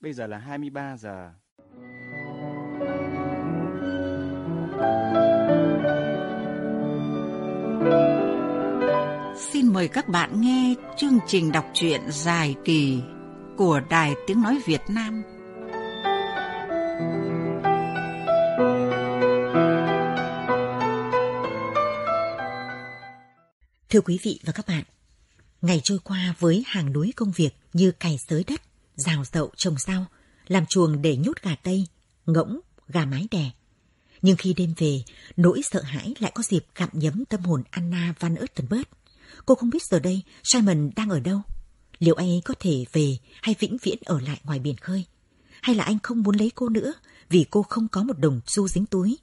Bây giờ là 23 giờ. Xin mời các bạn nghe chương trình đọc truyện dài kỳ của Đài Tiếng Nói Việt Nam. Thưa quý vị và các bạn, ngày trôi qua với hàng núi công việc như cày xới đất, rào rậu trồng rau, làm chuồng để nhốt gà tây, ngỗng, gà mái đẻ. Nhưng khi đêm về, nỗi sợ hãi lại có dịp gặm nhấm tâm hồn Anna Van Ertenberg. Cô không biết giờ đây Simon đang ở đâu. Liệu anh ấy có thể về hay vĩnh viễn ở lại ngoài biển khơi? Hay là anh không muốn lấy cô nữa vì cô không có một đồng xu dính túi?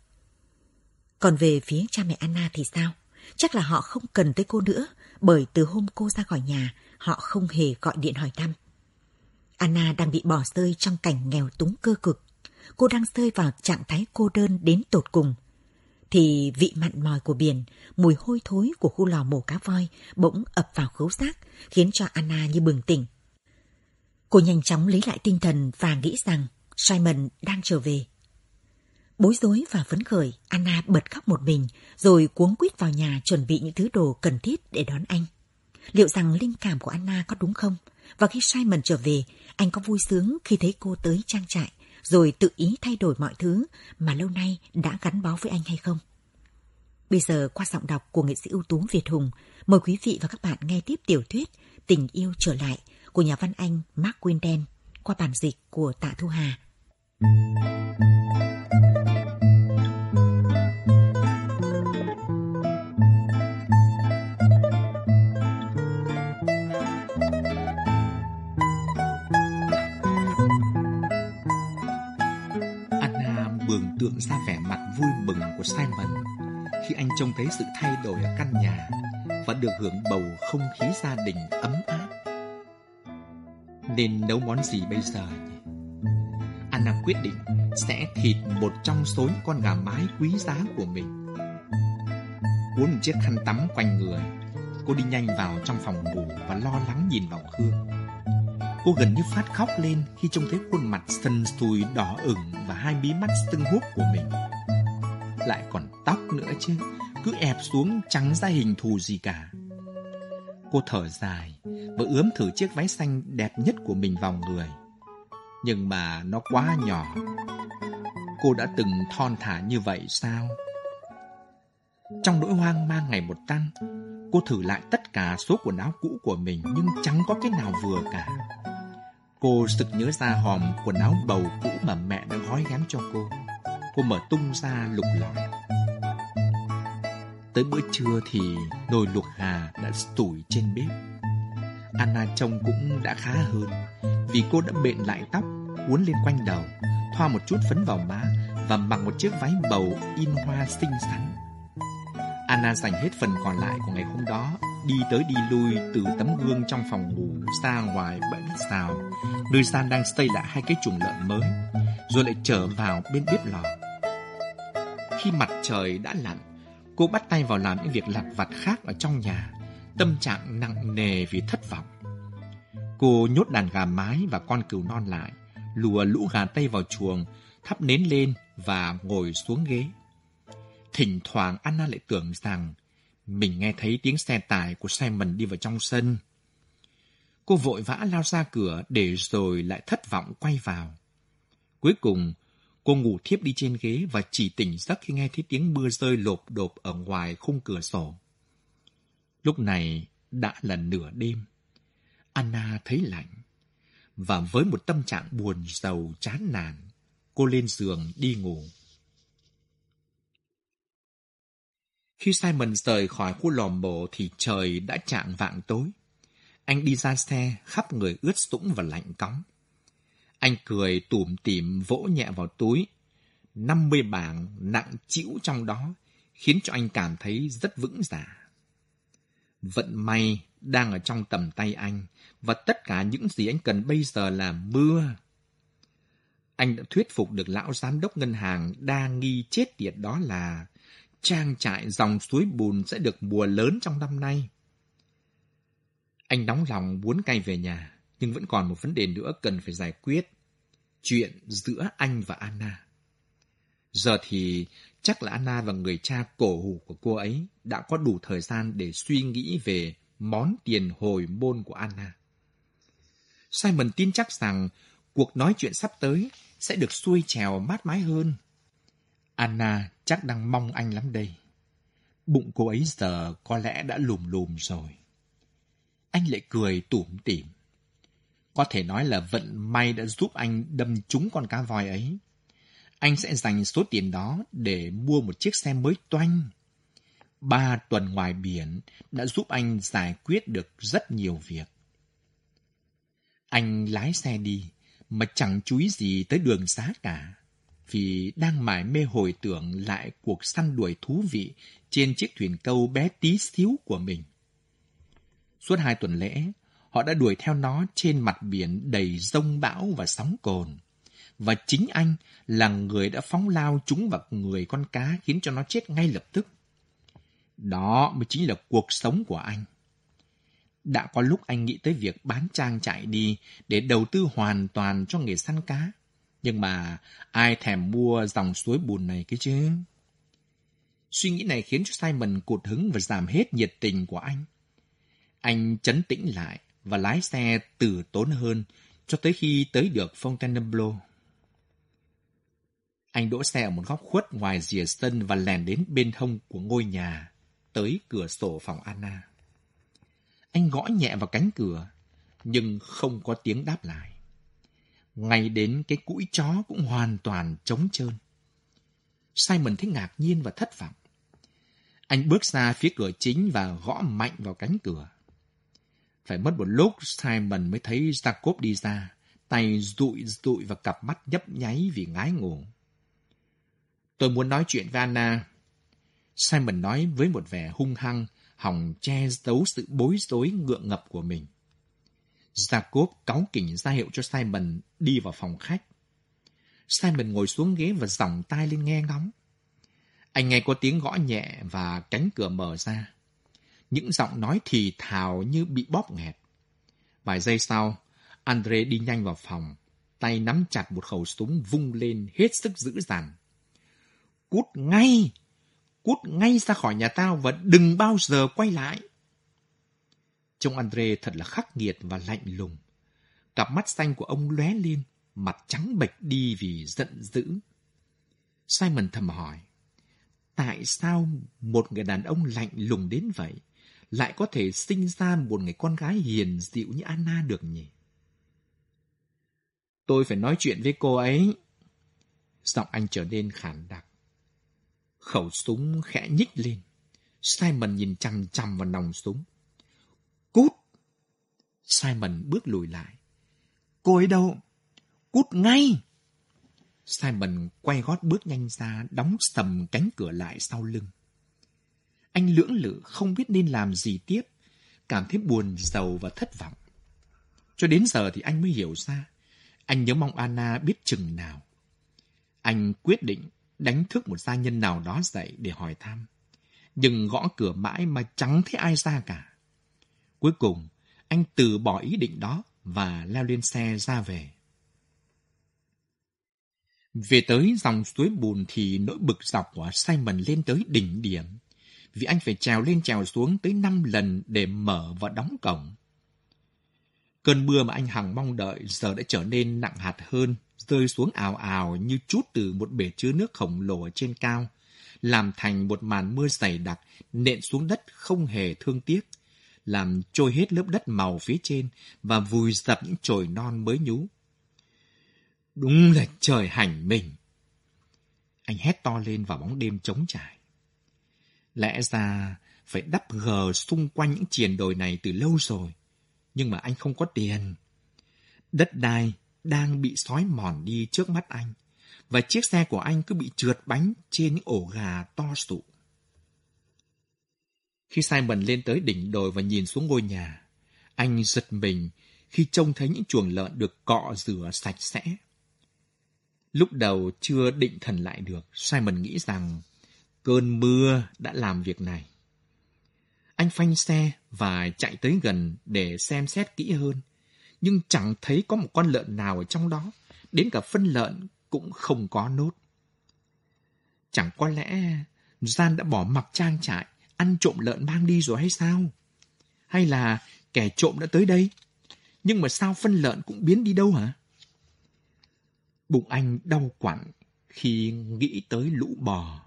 Còn về phía cha mẹ Anna thì sao? Chắc là họ không cần tới cô nữa bởi từ hôm cô ra khỏi nhà họ không hề gọi điện hỏi thăm. Anna đang bị bỏ rơi trong cảnh nghèo túng cơ cực. Cô đang rơi vào trạng thái cô đơn đến tột cùng. Thì vị mặn mòi của biển, mùi hôi thối của khu lò mổ cá voi bỗng ập vào khứu giác, khiến cho Anna như bừng tỉnh. Cô nhanh chóng lấy lại tinh thần và nghĩ rằng Simon đang trở về. Bối rối và phấn khởi, Anna bật khóc một mình, rồi cuống quýt vào nhà chuẩn bị những thứ đồ cần thiết để đón anh. Liệu rằng linh cảm của Anna có đúng không? Và khi Simon trở về, anh có vui sướng khi thấy cô tới trang trại, rồi tự ý thay đổi mọi thứ mà lâu nay đã gắn bó với anh hay không? Bây giờ qua giọng đọc của nghệ sĩ ưu tú Việt Hùng, mời quý vị và các bạn nghe tiếp tiểu thuyết Tình yêu trở lại của nhà văn Anh Mark Winden qua bản dịch của Tạ Thu Hà. Tưởng tượng ra vẻ mặt vui mừng của Simon khi anh trông thấy sự thay đổi ở căn nhà và được hưởng bầu không khí gia đình ấm áp. Nên nấu món gì bây giờ nhỉ? Anna quyết định sẽ thịt một trong số những con gà mái quý giá của mình. Cuốn một chiếc khăn tắm quanh người, cô đi nhanh vào trong phòng ngủ và lo lắng nhìn vào gương. Cô gần như phát khóc lên khi trông thấy khuôn mặt sần sùi đỏ ửng và hai mí mắt sưng húp của mình. Lại còn tóc nữa chứ, cứ ép xuống trắng ra hình thù gì cả. Cô thở dài và ướm thử chiếc váy xanh đẹp nhất của mình vào người. Nhưng mà nó quá nhỏ. Cô đã từng thon thả như vậy sao? Trong nỗi hoang mang ngày một tăng, cô thử lại tất cả số quần áo cũ của mình nhưng chẳng có cái nào vừa cả. Cô sực nhớ ra hòm quần áo bầu cũ mà mẹ đã gói ghém cho cô. Cô mở tung ra lục lọi. Tới bữa trưa thì nồi luộc hà đã tủi trên bếp. Anna trông cũng đã khá hơn vì cô đã bện lại tóc, uốn lên quanh đầu, thoa một chút phấn vào má và mặc một chiếc váy bầu in hoa xinh xắn. Anna dành hết phần còn lại của ngày hôm đó đi tới đi lui từ tấm gương trong phòng ngủ ra ngoài bãi đất xào, nơi San đang xây lại hai cái chuồng lợn mới, rồi lại trở vào bên bếp lò. Khi mặt trời đã lặn, cô bắt tay vào làm những việc lặt vặt khác ở trong nhà, tâm trạng nặng nề vì thất vọng. Cô nhốt đàn gà mái và con cừu non lại, lùa lũ gà tây vào chuồng, thắp nến lên và ngồi xuống ghế. Thỉnh thoảng Anna lại tưởng rằng mình nghe thấy tiếng xe tải của Simon đi vào trong sân. Cô vội vã lao ra cửa để rồi lại thất vọng quay vào. Cuối cùng, cô ngủ thiếp đi trên ghế và chỉ tỉnh giấc khi nghe thấy tiếng mưa rơi lộp đột ở ngoài khung cửa sổ. Lúc này đã là nửa đêm. Anna thấy lạnh. Và với một tâm trạng buồn giàu chán nản, cô lên giường đi ngủ. Khi Simon rời khỏi khu lò mổ thì trời đã chạng vạng tối. Anh đi ra xe, khắp người ướt sũng và lạnh cóng. Anh cười tủm tỉm vỗ nhẹ vào túi. 50 bảng nặng chịu trong đó, khiến cho anh cảm thấy rất vững giả. Vận may đang ở trong tầm tay anh, và tất cả những gì anh cần bây giờ là mưa. Anh đã thuyết phục được lão giám đốc ngân hàng đa nghi chết tiệt đó là trang trại dòng suối bùn sẽ được mùa lớn trong năm nay. Anh nóng lòng muốn cay về nhà, nhưng vẫn còn một vấn đề nữa cần phải giải quyết. chuyện giữa anh và Anna. Giờ thì chắc là Anna và người cha cổ hủ của cô ấy đã có đủ thời gian để suy nghĩ về món tiền hồi môn của Anna. Simon tin chắc rằng cuộc nói chuyện sắp tới sẽ được xuôi trèo mát mái hơn. Anna chắc đang mong anh lắm đây. Bụng cô ấy giờ có lẽ đã lùm lùm rồi. Anh lại cười tủm tỉm. Có thể nói là vận may đã giúp anh đâm trúng con cá voi ấy. Anh sẽ dành số tiền đó để mua một chiếc xe mới toanh. Ba tuần ngoài biển đã giúp anh giải quyết được rất nhiều việc. Anh lái xe đi, mà chẳng chú ý gì tới đường xá cả, vì đang mải mê hồi tưởng lại cuộc săn đuổi thú vị trên chiếc thuyền câu bé tí xíu của mình. Suốt hai tuần lễ, họ đã đuổi theo nó trên mặt biển đầy rông bão và sóng cồn. Và chính anh là người đã phóng lao chúng vào người con cá khiến cho nó chết ngay lập tức. Đó mới chính là cuộc sống của anh. Đã có lúc anh nghĩ tới việc bán trang trại đi để đầu tư hoàn toàn cho nghề săn cá. Nhưng mà ai thèm mua dòng suối bùn này cái chứ? Suy nghĩ này khiến cho Simon cụt hứng và giảm hết nhiệt tình của anh. Anh chấn tĩnh lại và lái xe từ tốn hơn cho tới khi tới được Fontainebleau. Anh đỗ xe ở một góc khuất ngoài rìa sân và lèn đến bên hông của ngôi nhà, tới cửa sổ phòng Anna. Anh gõ nhẹ vào cánh cửa, nhưng không có tiếng đáp lại. Ngay đến cái cũi chó cũng hoàn toàn trống trơn. Simon thấy ngạc nhiên và thất vọng. Anh bước ra phía cửa chính và gõ mạnh vào cánh cửa. Phải mất một lúc Simon mới thấy Jacob đi ra, tay rụi rụi và cặp mắt nhấp nháy vì ngái ngủ. Tôi muốn nói chuyện với Anna. Simon nói với một vẻ hung hăng, hòng che giấu sự bối rối ngượng ngập của mình. Jacob cáu kỉnh ra hiệu cho Simon đi vào phòng khách. Simon ngồi xuống ghế và dòng tai lên nghe ngóng. Anh nghe có tiếng gõ nhẹ và cánh cửa mở ra. Những giọng nói thì thào như bị bóp nghẹt. Vài giây sau, Andre đi nhanh vào phòng, tay nắm chặt một khẩu súng vung lên hết sức dữ dằn. Cút ngay! Cút ngay ra khỏi nhà tao và đừng bao giờ quay lại. Trông Andre thật là khắc nghiệt và lạnh lùng. Cặp mắt xanh của ông lóe lên, mặt trắng bệch đi vì giận dữ. Simon thầm hỏi, tại sao một người đàn ông lạnh lùng đến vậy lại có thể sinh ra một người con gái hiền dịu như Anna được nhỉ? Tôi phải nói chuyện với cô ấy. Giọng anh trở nên khản đặc. Khẩu súng khẽ nhích lên. Simon nhìn chằm chằm vào nòng súng. Cút! Simon bước lùi lại. Cô ấy đâu? Cút ngay! Simon quay gót bước nhanh ra, đóng sầm cánh cửa lại sau lưng. Anh lưỡng lự không biết nên làm gì tiếp, cảm thấy buồn, giàu và thất vọng. Cho đến giờ thì anh mới hiểu ra, anh nhớ mong Anna biết chừng nào. Anh quyết định đánh thức một gia nhân nào đó dậy để hỏi thăm. Nhưng gõ cửa mãi mà chẳng thấy ai ra cả. Cuối cùng, anh từ bỏ ý định đó và leo lên xe ra về. Về tới dòng suối bùn thì nỗi bực dọc của Simon lên tới đỉnh điểm, vì anh phải trèo lên trèo xuống tới 5 lần để mở và đóng cổng. Cơn mưa mà anh hằng mong đợi giờ đã trở nên nặng hạt hơn, rơi xuống ào ào như chút từ một bể chứa nước khổng lồ ở trên cao, làm thành một màn mưa dày đặc nện xuống đất không hề thương tiếc, làm trôi hết lớp đất màu phía trên và vùi dập những chồi non mới nhú. Đúng là trời hành mình! Anh hét to lên vào bóng đêm trống trải. Lẽ ra phải đắp gờ xung quanh những triền đồi này từ lâu rồi, nhưng mà anh không có tiền. Đất đai đang bị sói mòn đi trước mắt anh, và chiếc xe của anh cứ bị trượt bánh trên những ổ gà to sụ. Khi Simon lên tới đỉnh đồi và nhìn xuống ngôi nhà, anh giật mình khi trông thấy những chuồng lợn được cọ rửa sạch sẽ. Lúc đầu chưa định thần lại được, Simon nghĩ rằng cơn mưa đã làm việc này. Anh phanh xe và chạy tới gần để xem xét kỹ hơn, nhưng chẳng thấy có một con lợn nào ở trong đó, đến cả phân lợn cũng không có nốt. Chẳng có lẽ Gian đã bỏ mặc trang trại, ăn trộm lợn mang đi rồi hay sao? Hay là kẻ trộm đã tới đây? Nhưng mà sao phân lợn cũng biến đi đâu hả? Bụng anh đau quặn khi nghĩ tới lũ bò.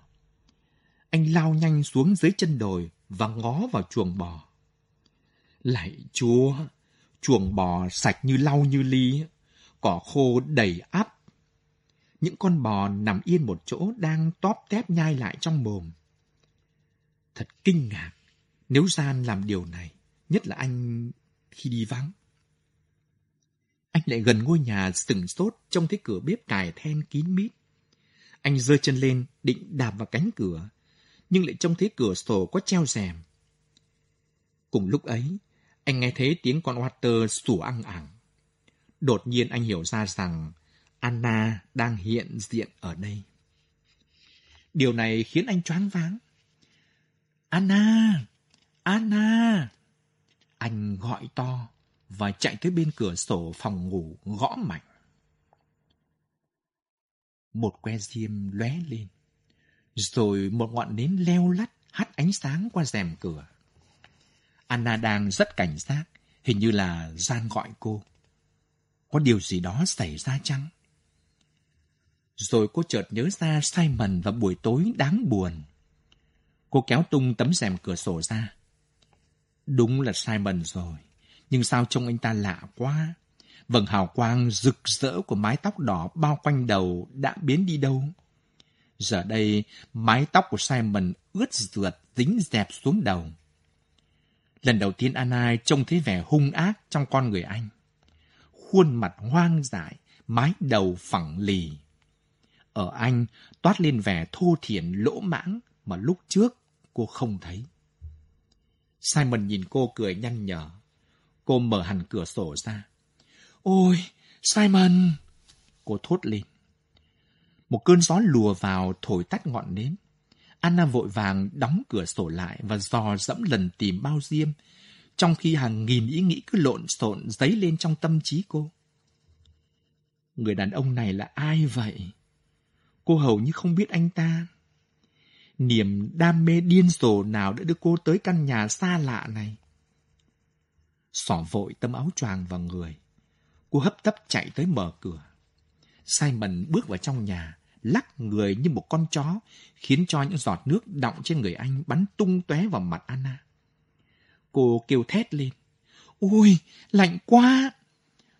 Anh lao nhanh xuống dưới chân đồi và ngó vào chuồng bò. Lạy chúa, chuồng bò sạch như lau như ly, cỏ khô đầy ắp. Những con bò nằm yên một chỗ đang tóp tép nhai lại trong mồm. Thật kinh ngạc nếu Gian làm điều này, nhất là anh khi đi vắng. Anh lại gần ngôi nhà sừng sốt trong thấy cửa bếp cài then kín mít. Anh giơ chân lên định đạp vào cánh cửa, nhưng lại trông thấy cửa sổ có treo rèm. Cùng lúc ấy, anh nghe thấy tiếng con Walter sủa ăn ẳng. Đột nhiên anh hiểu ra rằng Anna đang hiện diện ở đây. Điều này khiến anh choáng váng. Anna! Anna! Anh gọi to và chạy tới bên cửa sổ phòng ngủ gõ mạnh. Một que diêm lóe lên, rồi một ngọn nến leo lắt hắt ánh sáng qua rèm cửa. Anna đang rất cảnh giác, hình như là gian gọi cô. Có điều gì đó xảy ra chăng? Rồi cô chợt nhớ ra Simon vào buổi tối đáng buồn. Cô kéo tung tấm rèm cửa sổ ra. Đúng là Simon rồi, nhưng sao trông anh ta lạ quá. Vầng hào quang rực rỡ của mái tóc đỏ bao quanh đầu đã biến đi đâu? Giờ đây, mái tóc của Simon ướt rượt dính dẹp xuống đầu. Lần đầu tiên Anna trông thấy vẻ hung ác trong con người anh. Khuôn mặt hoang dại, mái đầu phẳng lì. Ở anh toát lên vẻ thô thiển lỗ mãng mà lúc trước cô không thấy. Simon nhìn cô cười nhăn nhở. Cô mở hẳn cửa sổ ra. Ôi, Simon! Cô thốt lên. Một cơn gió lùa vào thổi tắt ngọn nến. Anna vội vàng đóng cửa sổ lại và dò dẫm lần tìm bao diêm, trong khi hàng nghìn ý nghĩ cứ lộn xộn dấy lên trong tâm trí cô. Người đàn ông này là ai vậy? Cô hầu như không biết anh ta. Niềm đam mê điên rồ nào đã đưa cô tới căn nhà xa lạ này? Xỏ vội tấm áo choàng vào người. Cô hấp tấp chạy tới mở cửa. Simon bước vào trong nhà, lắc người như một con chó, khiến cho những giọt nước đọng trên người anh bắn tung tóe vào mặt Anna. Cô kêu thét lên. Ui, lạnh quá!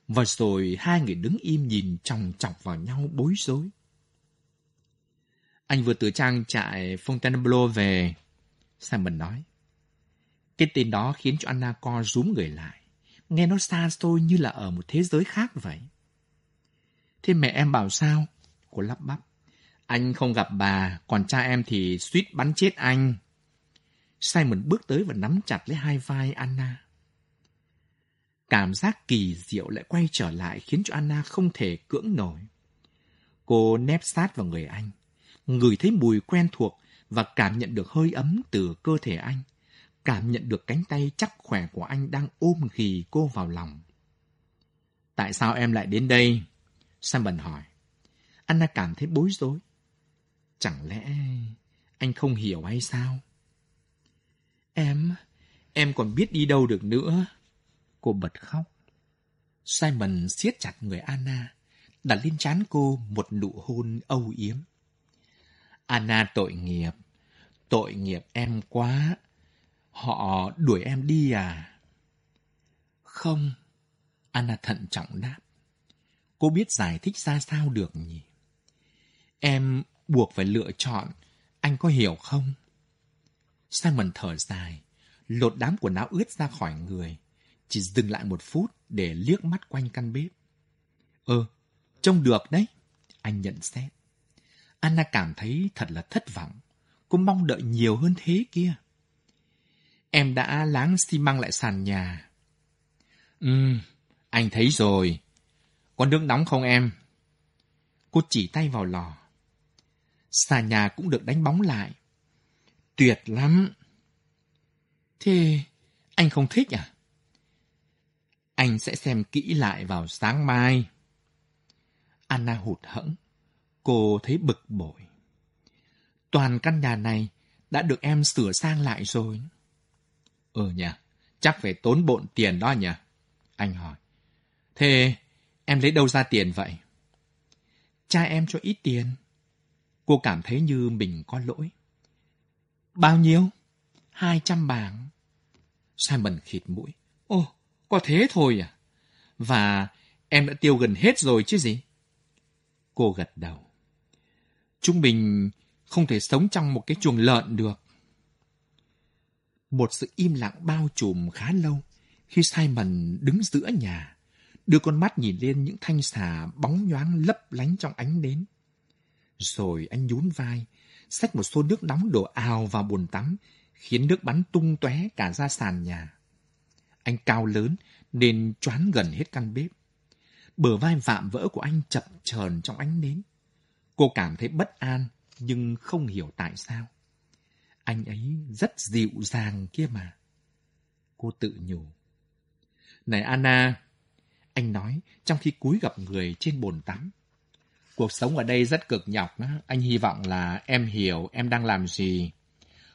Và rồi hai người đứng im nhìn chòng chọc vào nhau bối rối. Anh vừa từ trang trại Fontainebleau về. Simon nói. Cái tên đó khiến cho Anna co rúm người lại. Nghe nó xa xôi như là ở một thế giới khác vậy. Thế mẹ em bảo sao? Cô lắp bắp. Anh không gặp bà, còn cha em thì suýt bắn chết anh. Simon bước tới và nắm chặt lấy hai vai Anna. Cảm giác kỳ diệu lại quay trở lại khiến cho Anna không thể cưỡng nổi. Cô nép sát vào người anh, ngửi thấy mùi quen thuộc và cảm nhận được hơi ấm từ cơ thể anh, cảm nhận được cánh tay chắc khỏe của anh đang ôm ghì cô vào lòng. Tại sao em lại đến đây? Simon hỏi. Anna cảm thấy bối rối. Chẳng lẽ anh không hiểu hay sao? Em, em còn biết đi đâu được nữa. Cô bật khóc. Simon siết chặt người Anna, đặt lên trán cô một nụ hôn âu yếm. Anna tội nghiệp, tội nghiệp em quá. Họ đuổi em đi à? Không, Anna thận trọng đáp. Cô biết giải thích ra sao được nhỉ? Em buộc phải lựa chọn, anh có hiểu không? Simon thở dài, lột đám quần áo ướt ra khỏi người, chỉ dừng lại một phút để liếc mắt quanh căn bếp. Ơ, trông được đấy, anh nhận xét. Anna cảm thấy thật là thất vọng, cô mong đợi nhiều hơn thế kia. Em đã láng xi măng lại sàn nhà. Ừ, anh thấy rồi. Có nước nóng không em? Cô chỉ tay vào lò. Xà nhà cũng được đánh bóng lại. Tuyệt lắm. Thế anh không thích à? Anh sẽ xem kỹ lại vào sáng mai. Anna hụt hẫng. Cô thấy bực bội. Toàn căn nhà này đã được em sửa sang lại rồi. Ừ nhỉ, chắc phải tốn bộn tiền đó nhỉ? Anh hỏi. Thế em lấy đâu ra tiền vậy? Cha em cho ít tiền. Cô cảm thấy như mình có lỗi. Bao nhiêu? Hai trăm bảng. Simon khịt mũi. Ồ, có thế thôi à? Và em đã tiêu gần hết rồi chứ gì? Cô gật đầu. Chúng mình không thể sống trong một cái chuồng lợn được. Một sự im lặng bao trùm khá lâu khi Simon đứng giữa nhà, đưa con mắt nhìn lên những thanh xà bóng nhoáng lấp lánh trong ánh nến. Rồi anh nhún vai, xách một xô nước nóng đổ ào vào bồn tắm, khiến nước bắn tung tóe cả ra sàn nhà. Anh cao lớn nên choán gần hết căn bếp. Bờ vai vạm vỡ của anh chập chờn trong ánh nến. Cô cảm thấy bất an nhưng không hiểu tại sao. Anh ấy rất dịu dàng kia mà. Cô tự nhủ. Này Anna, anh nói trong khi cúi gặp người trên bồn tắm. Cuộc sống ở đây rất cực nhọc. Anh hy vọng là em hiểu em đang làm gì.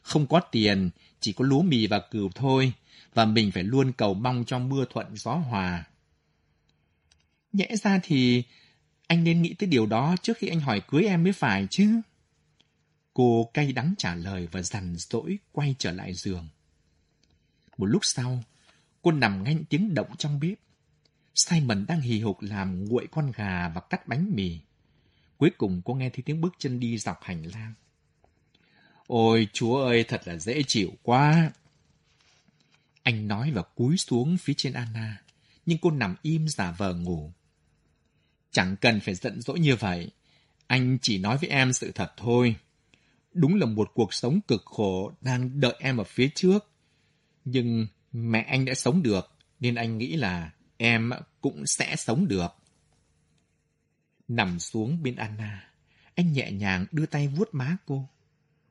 Không có tiền, chỉ có lúa mì và cừu thôi. Và mình phải luôn cầu mong cho mưa thuận gió hòa. Nhẽ ra thì anh nên nghĩ tới điều đó trước khi anh hỏi cưới em mới phải chứ. Cô cay đắng trả lời và dằn dỗi quay trở lại giường. Một lúc sau, cô nằm nghe tiếng động trong bếp. Simon đang hì hục làm nguội con gà và cắt bánh mì. Cuối cùng cô nghe thấy tiếng bước chân đi dọc hành lang. Ôi chúa ơi, thật là dễ chịu quá. Anh nói và cúi xuống phía trên Anna, nhưng cô nằm im giả vờ ngủ. Chẳng cần phải giận dỗi như vậy. Anh chỉ nói với em sự thật thôi. Đúng là một cuộc sống cực khổ đang đợi em ở phía trước. Nhưng mẹ anh đã sống được, nên anh nghĩ là em cũng sẽ sống được. Nằm xuống bên Anna, anh nhẹ nhàng đưa tay vuốt má cô.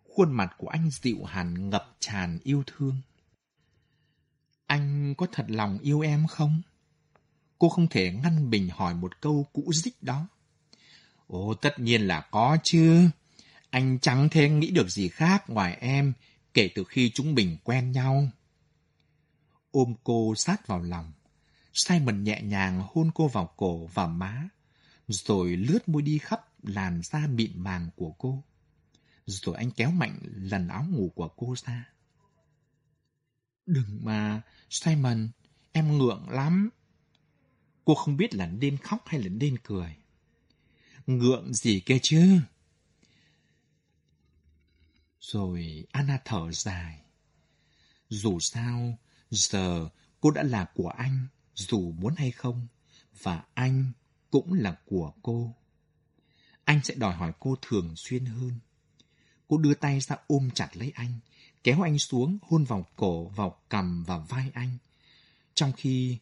Khuôn mặt của anh dịu hẳn ngập tràn yêu thương. Anh có thật lòng yêu em không? Cô không thể ngăn mình hỏi một câu cũ dích đó. Ồ, tất nhiên là có chứ. Anh chẳng thể nghĩ được gì khác ngoài em kể từ khi chúng mình quen nhau. Ôm cô sát vào lòng. Simon nhẹ nhàng hôn cô vào cổ và má, rồi lướt môi đi khắp làn da mịn màng của cô. Rồi anh kéo mạnh lần áo ngủ của cô ra. Đừng mà, Simon, em ngượng lắm. Cô không biết là nên khóc hay là nên cười. Ngượng gì kia chứ? Rồi Anna thở dài. Dù sao, giờ cô đã là của anh, dù muốn hay không, và anh cũng là của cô. Anh sẽ đòi hỏi cô thường xuyên hơn. Cô đưa tay ra ôm chặt lấy anh, kéo anh xuống hôn vào cổ, vào cằm và vai anh. Trong khi...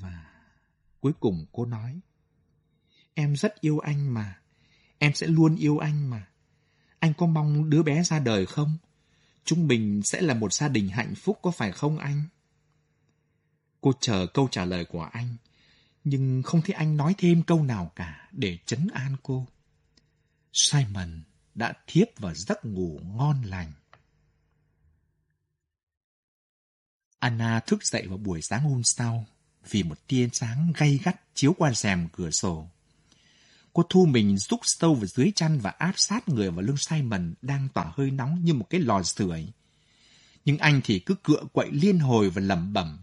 Và cuối cùng cô nói, em rất yêu anh mà, em sẽ luôn yêu anh mà. Anh có mong đứa bé ra đời không? Chúng mình sẽ là một gia đình hạnh phúc có phải không anh? Cô chờ câu trả lời của anh, nhưng không thấy anh nói thêm câu nào cả để chấn an cô. Simon đã thiếp vào giấc ngủ ngon lành. Anna thức dậy vào buổi sáng hôm sau vì một tia sáng gay gắt chiếu qua rèm cửa sổ. Cô thu mình rút sâu vào dưới chăn và áp sát người vào lưng Simon đang tỏa hơi nóng như một cái lò sưởi. Nhưng anh thì cứ cựa quậy liên hồi và lẩm bẩm.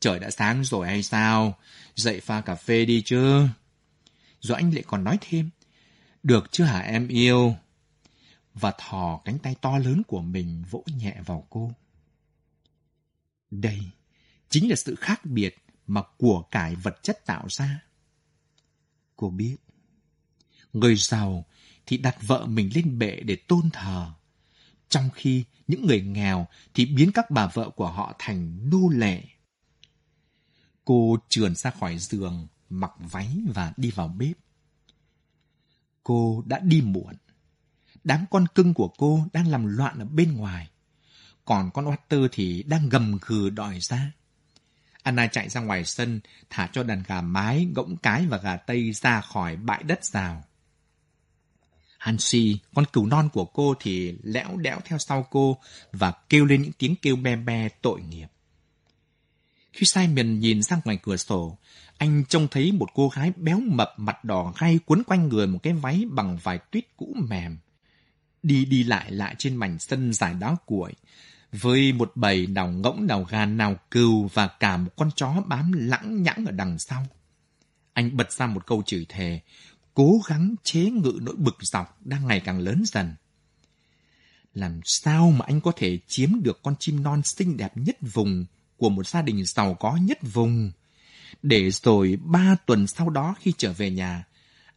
Trời đã sáng rồi hay sao? Dậy pha cà phê đi chứ. Rồi anh lại còn nói thêm. Được chứ hả em yêu? Và thò cánh tay to lớn của mình vỗ nhẹ vào cô. Đây chính là sự khác biệt mà của cải vật chất tạo ra. Cô biết, người giàu thì đặt vợ mình lên bệ để tôn thờ, trong khi những người nghèo thì biến các bà vợ của họ thành nô lệ. Cô trườn ra khỏi giường, mặc váy và đi vào bếp. Cô đã đi muộn. Đám con cưng của cô đang làm loạn ở bên ngoài. Còn con Walter thì đang gầm gừ đòi ra. Anna chạy ra ngoài sân, thả cho đàn gà mái, gỗng cái và gà tây ra khỏi bãi đất rào. Hansi, con cừu non của cô thì lẽo đẽo theo sau cô và kêu lên những tiếng kêu be be tội nghiệp. Khi Simon nhìn ra ngoài cửa sổ, anh trông thấy một cô gái béo mập mặt đỏ gay quấn quanh người một cái váy bằng vải tuyết cũ mềm. Đi đi lại lại trên mảnh sân dài đá cuội, với một bầy nào ngỗng nào gà nào cừu và cả một con chó bám lãng nhãng ở đằng sau. Anh bật ra một câu chửi thề, cố gắng chế ngự nỗi bực dọc đang ngày càng lớn dần. Làm sao mà anh có thể chiếm được con chim non xinh đẹp nhất vùng của một gia đình giàu có nhất vùng? Để rồi ba tuần sau đó khi trở về nhà,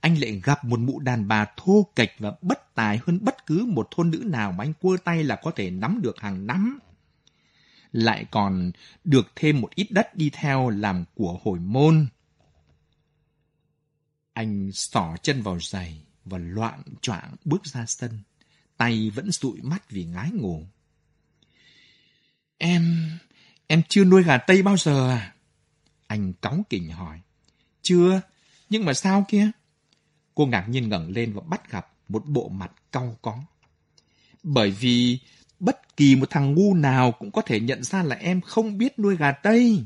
anh lại gặp một mụ đàn bà thô kệch và bất tài hơn bất cứ một thôn nữ nào mà anh cua tay là có thể nắm được hàng năm. Lại còn được thêm một ít đất đi theo làm của hồi môn. Anh xỏ chân vào giày và loạn choạng bước ra sân. Tay vẫn dụi mắt vì ngái ngủ. Em, em chưa nuôi gà Tây bao giờ à? Anh cáu kỉnh hỏi. Chưa, nhưng mà sao kia? Cô ngạc nhiên ngẩng lên và bắt gặp một bộ mặt cau có. Bởi vì bất kỳ một thằng ngu nào cũng có thể nhận ra là em không biết nuôi gà Tây.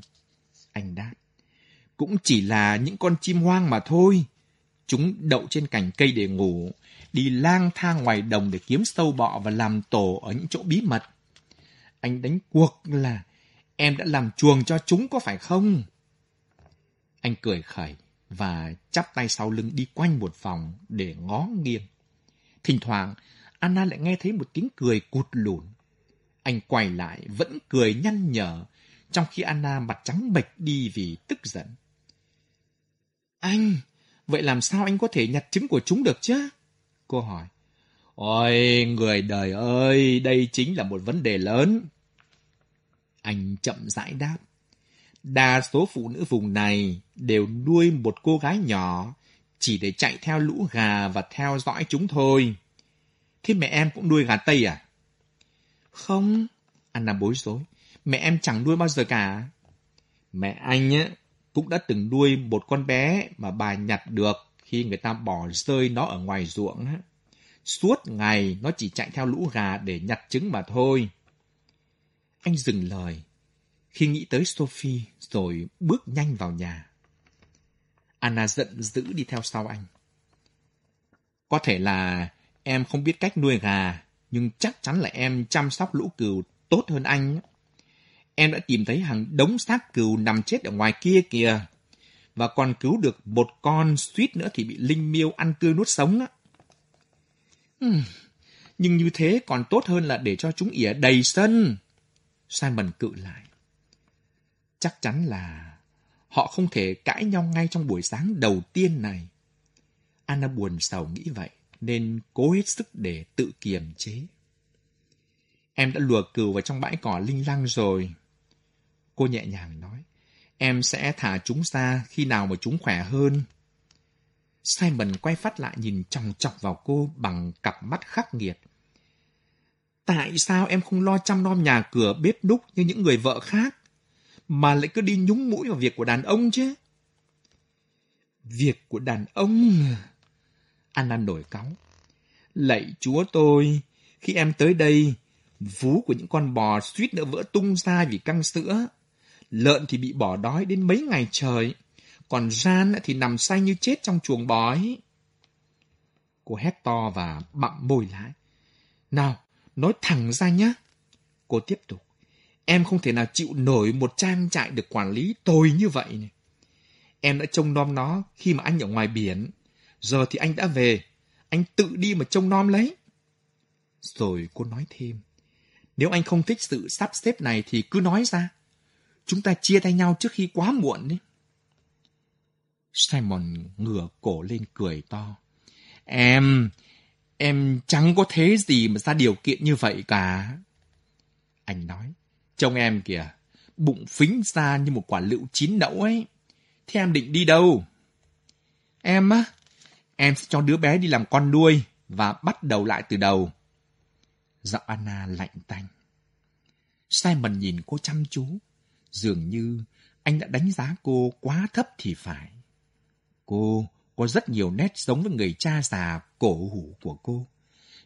Anh đáp. Cũng chỉ là những con chim hoang mà thôi. Chúng đậu trên cành cây để ngủ, đi lang thang ngoài đồng để kiếm sâu bọ và làm tổ ở những chỗ bí mật. Anh đánh cuộc là em đã làm chuồng cho chúng có phải không? Anh cười khẩy và chắp tay sau lưng đi quanh một vòng để ngó nghiêng. Thỉnh thoảng, Anna lại nghe thấy một tiếng cười cụt lùn. Anh quay lại, vẫn cười nhăn nhở, trong khi Anna mặt trắng bệch đi vì tức giận. Anh, vậy làm sao anh có thể nhặt trứng của chúng được chứ? Cô hỏi. Ôi, người đời ơi, đây chính là một vấn đề lớn. Anh chậm rãi đáp. Đa số phụ nữ vùng này đều nuôi một cô gái nhỏ chỉ để chạy theo lũ gà và theo dõi chúng thôi. Thế mẹ em cũng nuôi gà Tây à? Không, Anna bối rối. Mẹ em chẳng nuôi bao giờ cả. Mẹ anh á, cũng đã từng nuôi một con bé mà bà nhặt được khi người ta bỏ rơi nó ở ngoài ruộng. Á. Suốt ngày nó chỉ chạy theo lũ gà để nhặt trứng mà thôi. Anh dừng lời khi nghĩ tới Sophie rồi bước nhanh vào nhà. Anna giận dữ đi theo sau anh. Có thể là em không biết cách nuôi gà, nhưng chắc chắn là em chăm sóc lũ cừu tốt hơn anh. Em đã tìm thấy hàng đống xác cừu nằm chết ở ngoài kia kìa. Và còn cứu được một con suýt nữa thì bị linh miêu ăn tươi nuốt sống. Hmm, nhưng như thế còn tốt hơn là để cho chúng ỉa đầy sân. Simon cự lại. Chắc chắn là họ không thể cãi nhau ngay trong buổi sáng đầu tiên này. Anna buồn sầu nghĩ vậy, nên cố hết sức để tự kiềm chế. Em đã lùa cừu vào trong bãi cỏ linh lăng rồi. Cô nhẹ nhàng nói, em sẽ thả chúng ra khi nào mà chúng khỏe hơn. Simon quay phát lại nhìn chòng chọc vào cô bằng cặp mắt khắc nghiệt. Tại sao em không lo chăm nom nhà cửa bếp núc như những người vợ khác? Mà lại cứ đi nhúng mũi vào việc của đàn ông chứ. Việc của đàn ông... Anna nổi cáu. Lạy chúa tôi, khi em tới đây, vú của những con bò suýt nữa vỡ tung ra vì căng sữa. Lợn thì bị bỏ đói đến mấy ngày trời, còn Jan thì nằm say như chết trong chuồng bò ấy. Cô hét to và bặm môi lại. Nào, nói thẳng ra nhé. Cô tiếp tục. Em không thể nào chịu nổi một trang trại được quản lý tồi như vậy. Này. Em đã trông nom nó khi mà anh ở ngoài biển. Giờ thì anh đã về. Anh tự đi mà trông nom lấy. Rồi cô nói thêm. Nếu anh không thích sự sắp xếp này thì cứ nói ra. Chúng ta chia tay nhau trước khi quá muộn đấy Simon ngửa cổ lên cười to. Em, em chẳng có thế gì mà ra điều kiện như vậy cả. Anh nói. Trông em kìa, bụng phính ra như một quả lựu chín nẫu ấy. Thế em định đi đâu? Em á, em sẽ cho đứa bé đi làm con nuôi và bắt đầu lại từ đầu. Giọng Anna lạnh tanh. Simon nhìn cô chăm chú, dường như anh đã đánh giá cô quá thấp thì phải. Cô có rất nhiều nét giống với người cha già cổ hủ của cô.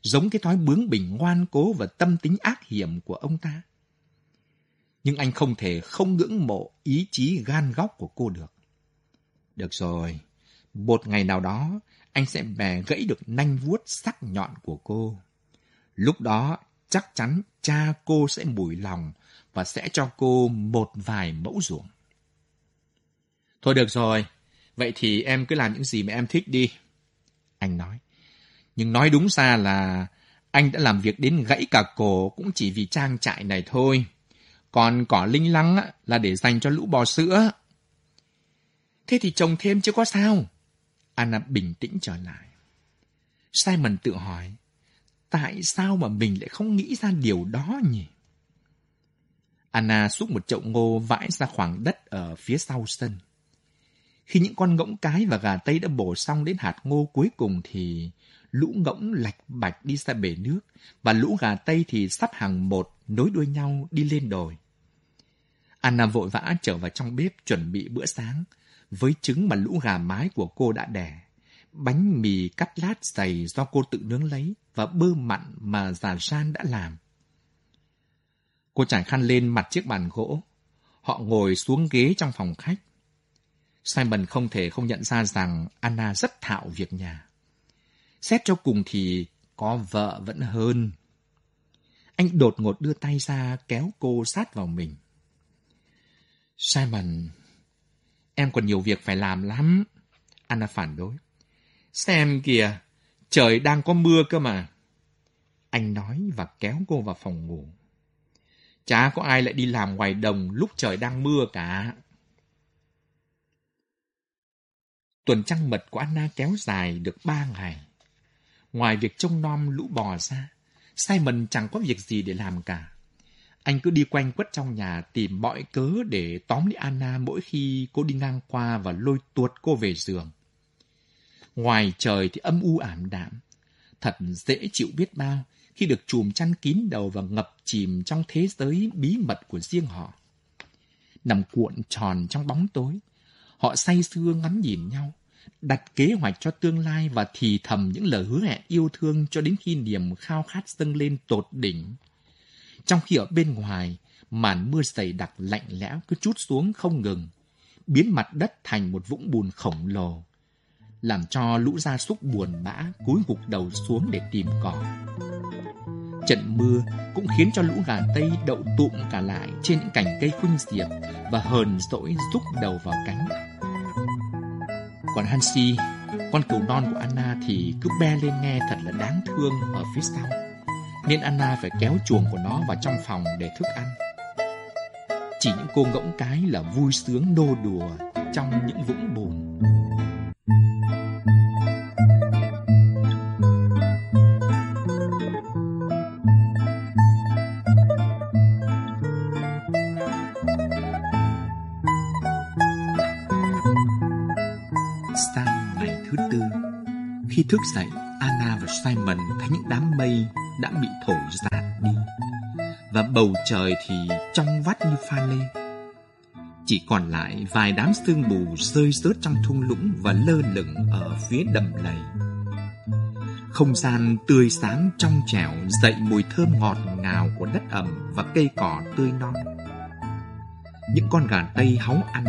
Giống cái thói bướng bỉnh ngoan cố và tâm tính ác hiểm của ông ta. Nhưng anh không thể không ngưỡng mộ ý chí gan góc của cô được. Được rồi, một ngày nào đó anh sẽ bè gãy được nanh vuốt sắc nhọn của cô. Lúc đó chắc chắn cha cô sẽ mùi lòng và sẽ cho cô một vài mẫu ruộng. Thôi được rồi, vậy thì em cứ làm những gì mà em thích đi. Anh nói. Nhưng nói đúng ra là anh đã làm việc đến gãy cả cổ cũng chỉ vì trang trại này thôi. Còn cỏ linh lăng là để dành cho lũ bò sữa. Thế thì trồng thêm chứ có sao. Anna bình tĩnh trở lại. Simon tự hỏi, tại sao mà mình lại không nghĩ ra điều đó nhỉ? Anna xúc một chậu ngô vãi ra khoảng đất ở phía sau sân. Khi những con ngỗng cái và gà tây đã bổ xong đến hạt ngô cuối cùng thì lũ ngỗng lạch bạch đi ra bể nước và lũ gà tây thì sắp hàng một nối đuôi nhau đi lên đồi. Anna vội vã trở vào trong bếp chuẩn bị bữa sáng với trứng mà lũ gà mái của cô đã đẻ, bánh mì cắt lát dày do cô tự nướng lấy và bơ mặn mà già San đã làm. Cô trải khăn lên mặt chiếc bàn gỗ. Họ ngồi xuống ghế trong phòng khách. Simon không thể không nhận ra rằng Anna rất thạo việc nhà. Xét cho cùng thì có vợ vẫn hơn. Anh đột ngột đưa tay ra kéo cô sát vào mình. Simon, em còn nhiều việc phải làm lắm. Anna phản đối. Xem kìa, trời đang có mưa cơ mà. Anh nói và kéo cô vào phòng ngủ. Chả có ai lại đi làm ngoài đồng lúc trời đang mưa cả. Tuần trăng mật của Anna kéo dài được ba ngày. Ngoài việc trông nom lũ bò ra, Simon chẳng có việc gì để làm cả. Anh cứ đi quanh quất trong nhà tìm mọi cớ để tóm lấy Anna mỗi khi cô đi ngang qua và lôi tuột cô về giường. Ngoài trời thì âm u ảm đạm. Thật dễ chịu biết bao khi được chùm chăn kín đầu và ngập chìm trong thế giới bí mật của riêng họ. Nằm cuộn tròn trong bóng tối, họ say sưa ngắm nhìn nhau, đặt kế hoạch cho tương lai và thì thầm những lời hứa hẹn yêu thương cho đến khi niềm khao khát dâng lên tột đỉnh. Trong khi ở bên ngoài, màn mưa dày đặc lạnh lẽo cứ chút xuống không ngừng, biến mặt đất thành một vũng bùn khổng lồ, làm cho lũ gia súc buồn bã cúi gục đầu xuống để tìm cỏ. Trận mưa cũng khiến cho lũ gà Tây đậu tụm cả lại trên những cành cây khuynh diệp và hờn dỗi rúc đầu vào cánh. Còn Hansi, con cừu non của Anna thì cứ be lên nghe thật là đáng thương ở phía sau. Nên Anna phải kéo chuồng của nó vào trong phòng để thức ăn. Chỉ những cô ngỗng cái là vui sướng nô đùa trong những vũng bùn. Thức dậy, Anna và Simon thấy những đám mây đã bị thổi giạt đi và bầu trời thì trong vắt như pha lê. Chỉ còn lại vài đám sương mù rơi rớt trong thung lũng và lơ lửng ở phía đầm lầy. Không gian tươi sáng trong trẻo dậy mùi thơm ngọt ngào của đất ẩm và cây cỏ tươi non. Những con gà tây háu ăn,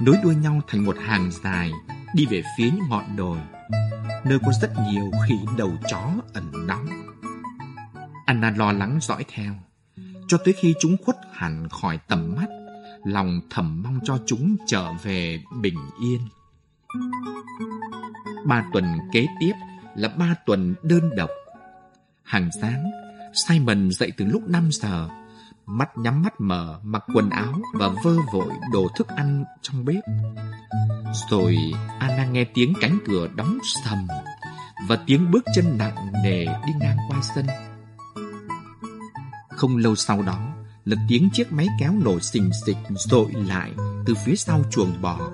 nối đuôi nhau thành một hàng dài đi về phía những ngọn đồi nơi có rất nhiều khỉ đầu chó ẩn náu. Anna lo lắng dõi theo, cho tới khi chúng khuất hẳn khỏi tầm mắt, lòng thầm mong cho chúng trở về bình yên. Ba tuần kế tiếp là ba tuần đơn độc. Hàng sáng, Simon dậy từ lúc 5 giờ, mắt nhắm mắt mở, mặc quần áo và vơ vội đồ thức ăn trong bếp. Rồi Anna nghe tiếng cánh cửa đóng sầm và tiếng bước chân nặng nề đi ngang qua sân. Không lâu sau đó, là tiếng chiếc máy kéo nổ xình xịch dội lại từ phía sau chuồng bò.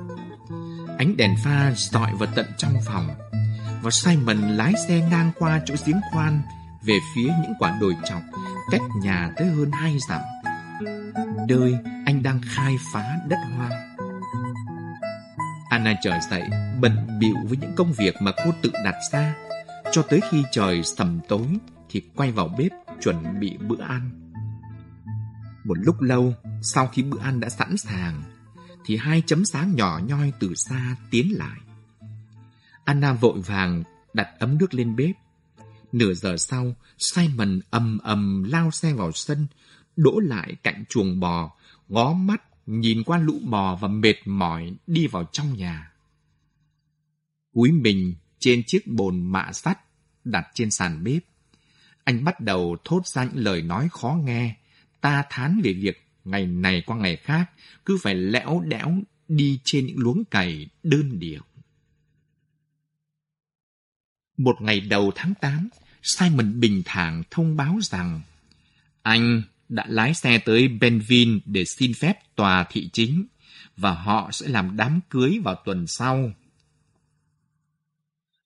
Ánh đèn pha dọi vào tận trong phòng và Simon lái xe ngang qua chỗ giếng khoan về phía những quả đồi trọc cách nhà tới hơn hai dặm. Nơi anh đang khai phá đất hoang. Anna trở dậy, bận bịu với những công việc mà cô tự đặt ra, cho tới khi trời sầm tối thì quay vào bếp chuẩn bị bữa ăn. Một lúc lâu, sau khi bữa ăn đã sẵn sàng, thì hai chấm sáng nhỏ nhoi từ xa tiến lại. Anna vội vàng đặt ấm nước lên bếp. Nửa giờ sau, Simon ầm ầm lao xe vào sân, đỗ lại cạnh chuồng bò, ngó mắt nhìn qua lũ bò và mệt mỏi đi vào trong nhà. Cúi mình trên chiếc bồn mạ sắt đặt trên sàn bếp. Anh bắt đầu thốt ra những lời nói khó nghe, ta thán về việc ngày này qua ngày khác cứ phải lẽo đẽo đi trên những luống cày đơn điệu. Một ngày đầu tháng 8, Simon bình thản thông báo rằng anh đã lái xe tới Benvin để xin phép tòa thị chính và họ sẽ làm đám cưới vào tuần sau.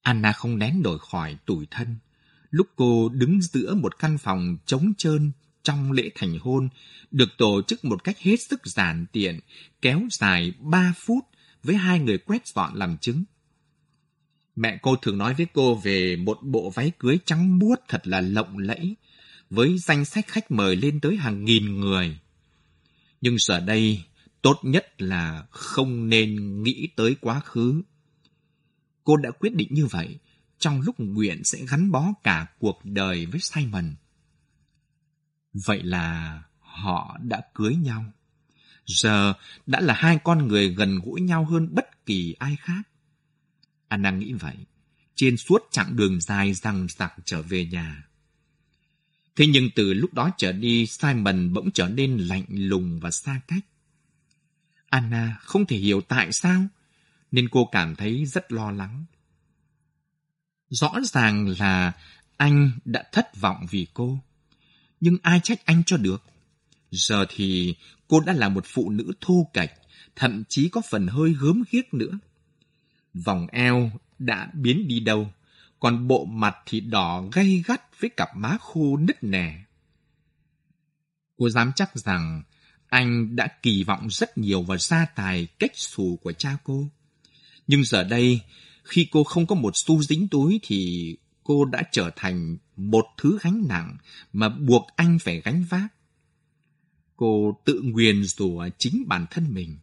Anna không nén nổi khỏi tủi thân. Lúc cô đứng giữa một căn phòng trống trơn trong lễ thành hôn, được tổ chức một cách hết sức giản tiện, kéo dài 3 phút với hai người quét dọn làm chứng. Mẹ cô thường nói với cô về một bộ váy cưới trắng muốt thật là lộng lẫy, với danh sách khách mời lên tới hàng nghìn người. Nhưng giờ đây, tốt nhất là không nên nghĩ tới quá khứ. Cô đã quyết định như vậy, trong lúc nguyện sẽ gắn bó cả cuộc đời với Simon. Vậy là họ đã cưới nhau. Giờ đã là hai con người gần gũi nhau hơn bất kỳ ai khác. Anna nghĩ vậy, trên suốt chặng đường dài rằng rặc trở về nhà. Thế nhưng từ lúc đó trở đi, Simon bỗng trở nên lạnh lùng và xa cách. Anna không thể hiểu tại sao, nên cô cảm thấy rất lo lắng. Rõ ràng là anh đã thất vọng vì cô, nhưng ai trách anh cho được. Giờ thì cô đã là một phụ nữ thô kệch, thậm chí có phần hơi gớm ghiếc nữa. Vòng eo đã biến đi đâu, còn bộ mặt thì đỏ gay gắt với cặp má khô nứt nẻ. Cô dám chắc rằng anh đã kỳ vọng rất nhiều vào gia tài cách xù của cha cô. Nhưng giờ đây, khi cô không có một xu dính túi thì cô đã trở thành một thứ gánh nặng mà buộc anh phải gánh vác. Cô tự nguyền rủa chính bản thân mình.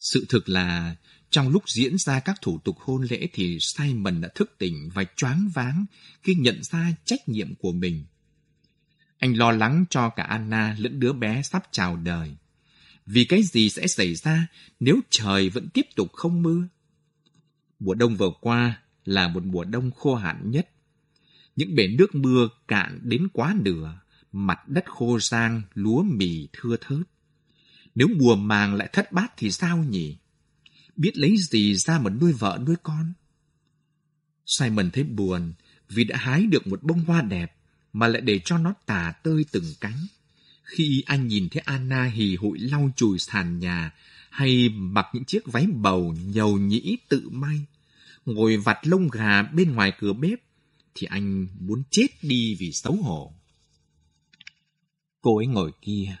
Sự thực là trong lúc diễn ra các thủ tục hôn lễ thì Simon đã thức tỉnh và choáng váng khi nhận ra trách nhiệm của mình. Anh lo lắng cho cả Anna lẫn đứa bé sắp chào đời. Vì cái gì sẽ xảy ra nếu trời vẫn tiếp tục không mưa? Mùa đông vừa qua là một mùa đông khô hạn nhất. Những bể nước mưa cạn đến quá nửa, mặt đất khô rang, lúa mì thưa thớt. Nếu mùa màng lại thất bát thì sao nhỉ? Biết lấy gì ra mà nuôi vợ nuôi con. Simon thấy buồn vì đã hái được một bông hoa đẹp mà lại để cho nó tả tơi từng cánh. Khi anh nhìn thấy Anna hì hụi lau chùi sàn nhà hay mặc những chiếc váy bầu nhầu nhĩ tự may, ngồi vặt lông gà bên ngoài cửa bếp, thì anh muốn chết đi vì xấu hổ. Cô ấy ngồi kia,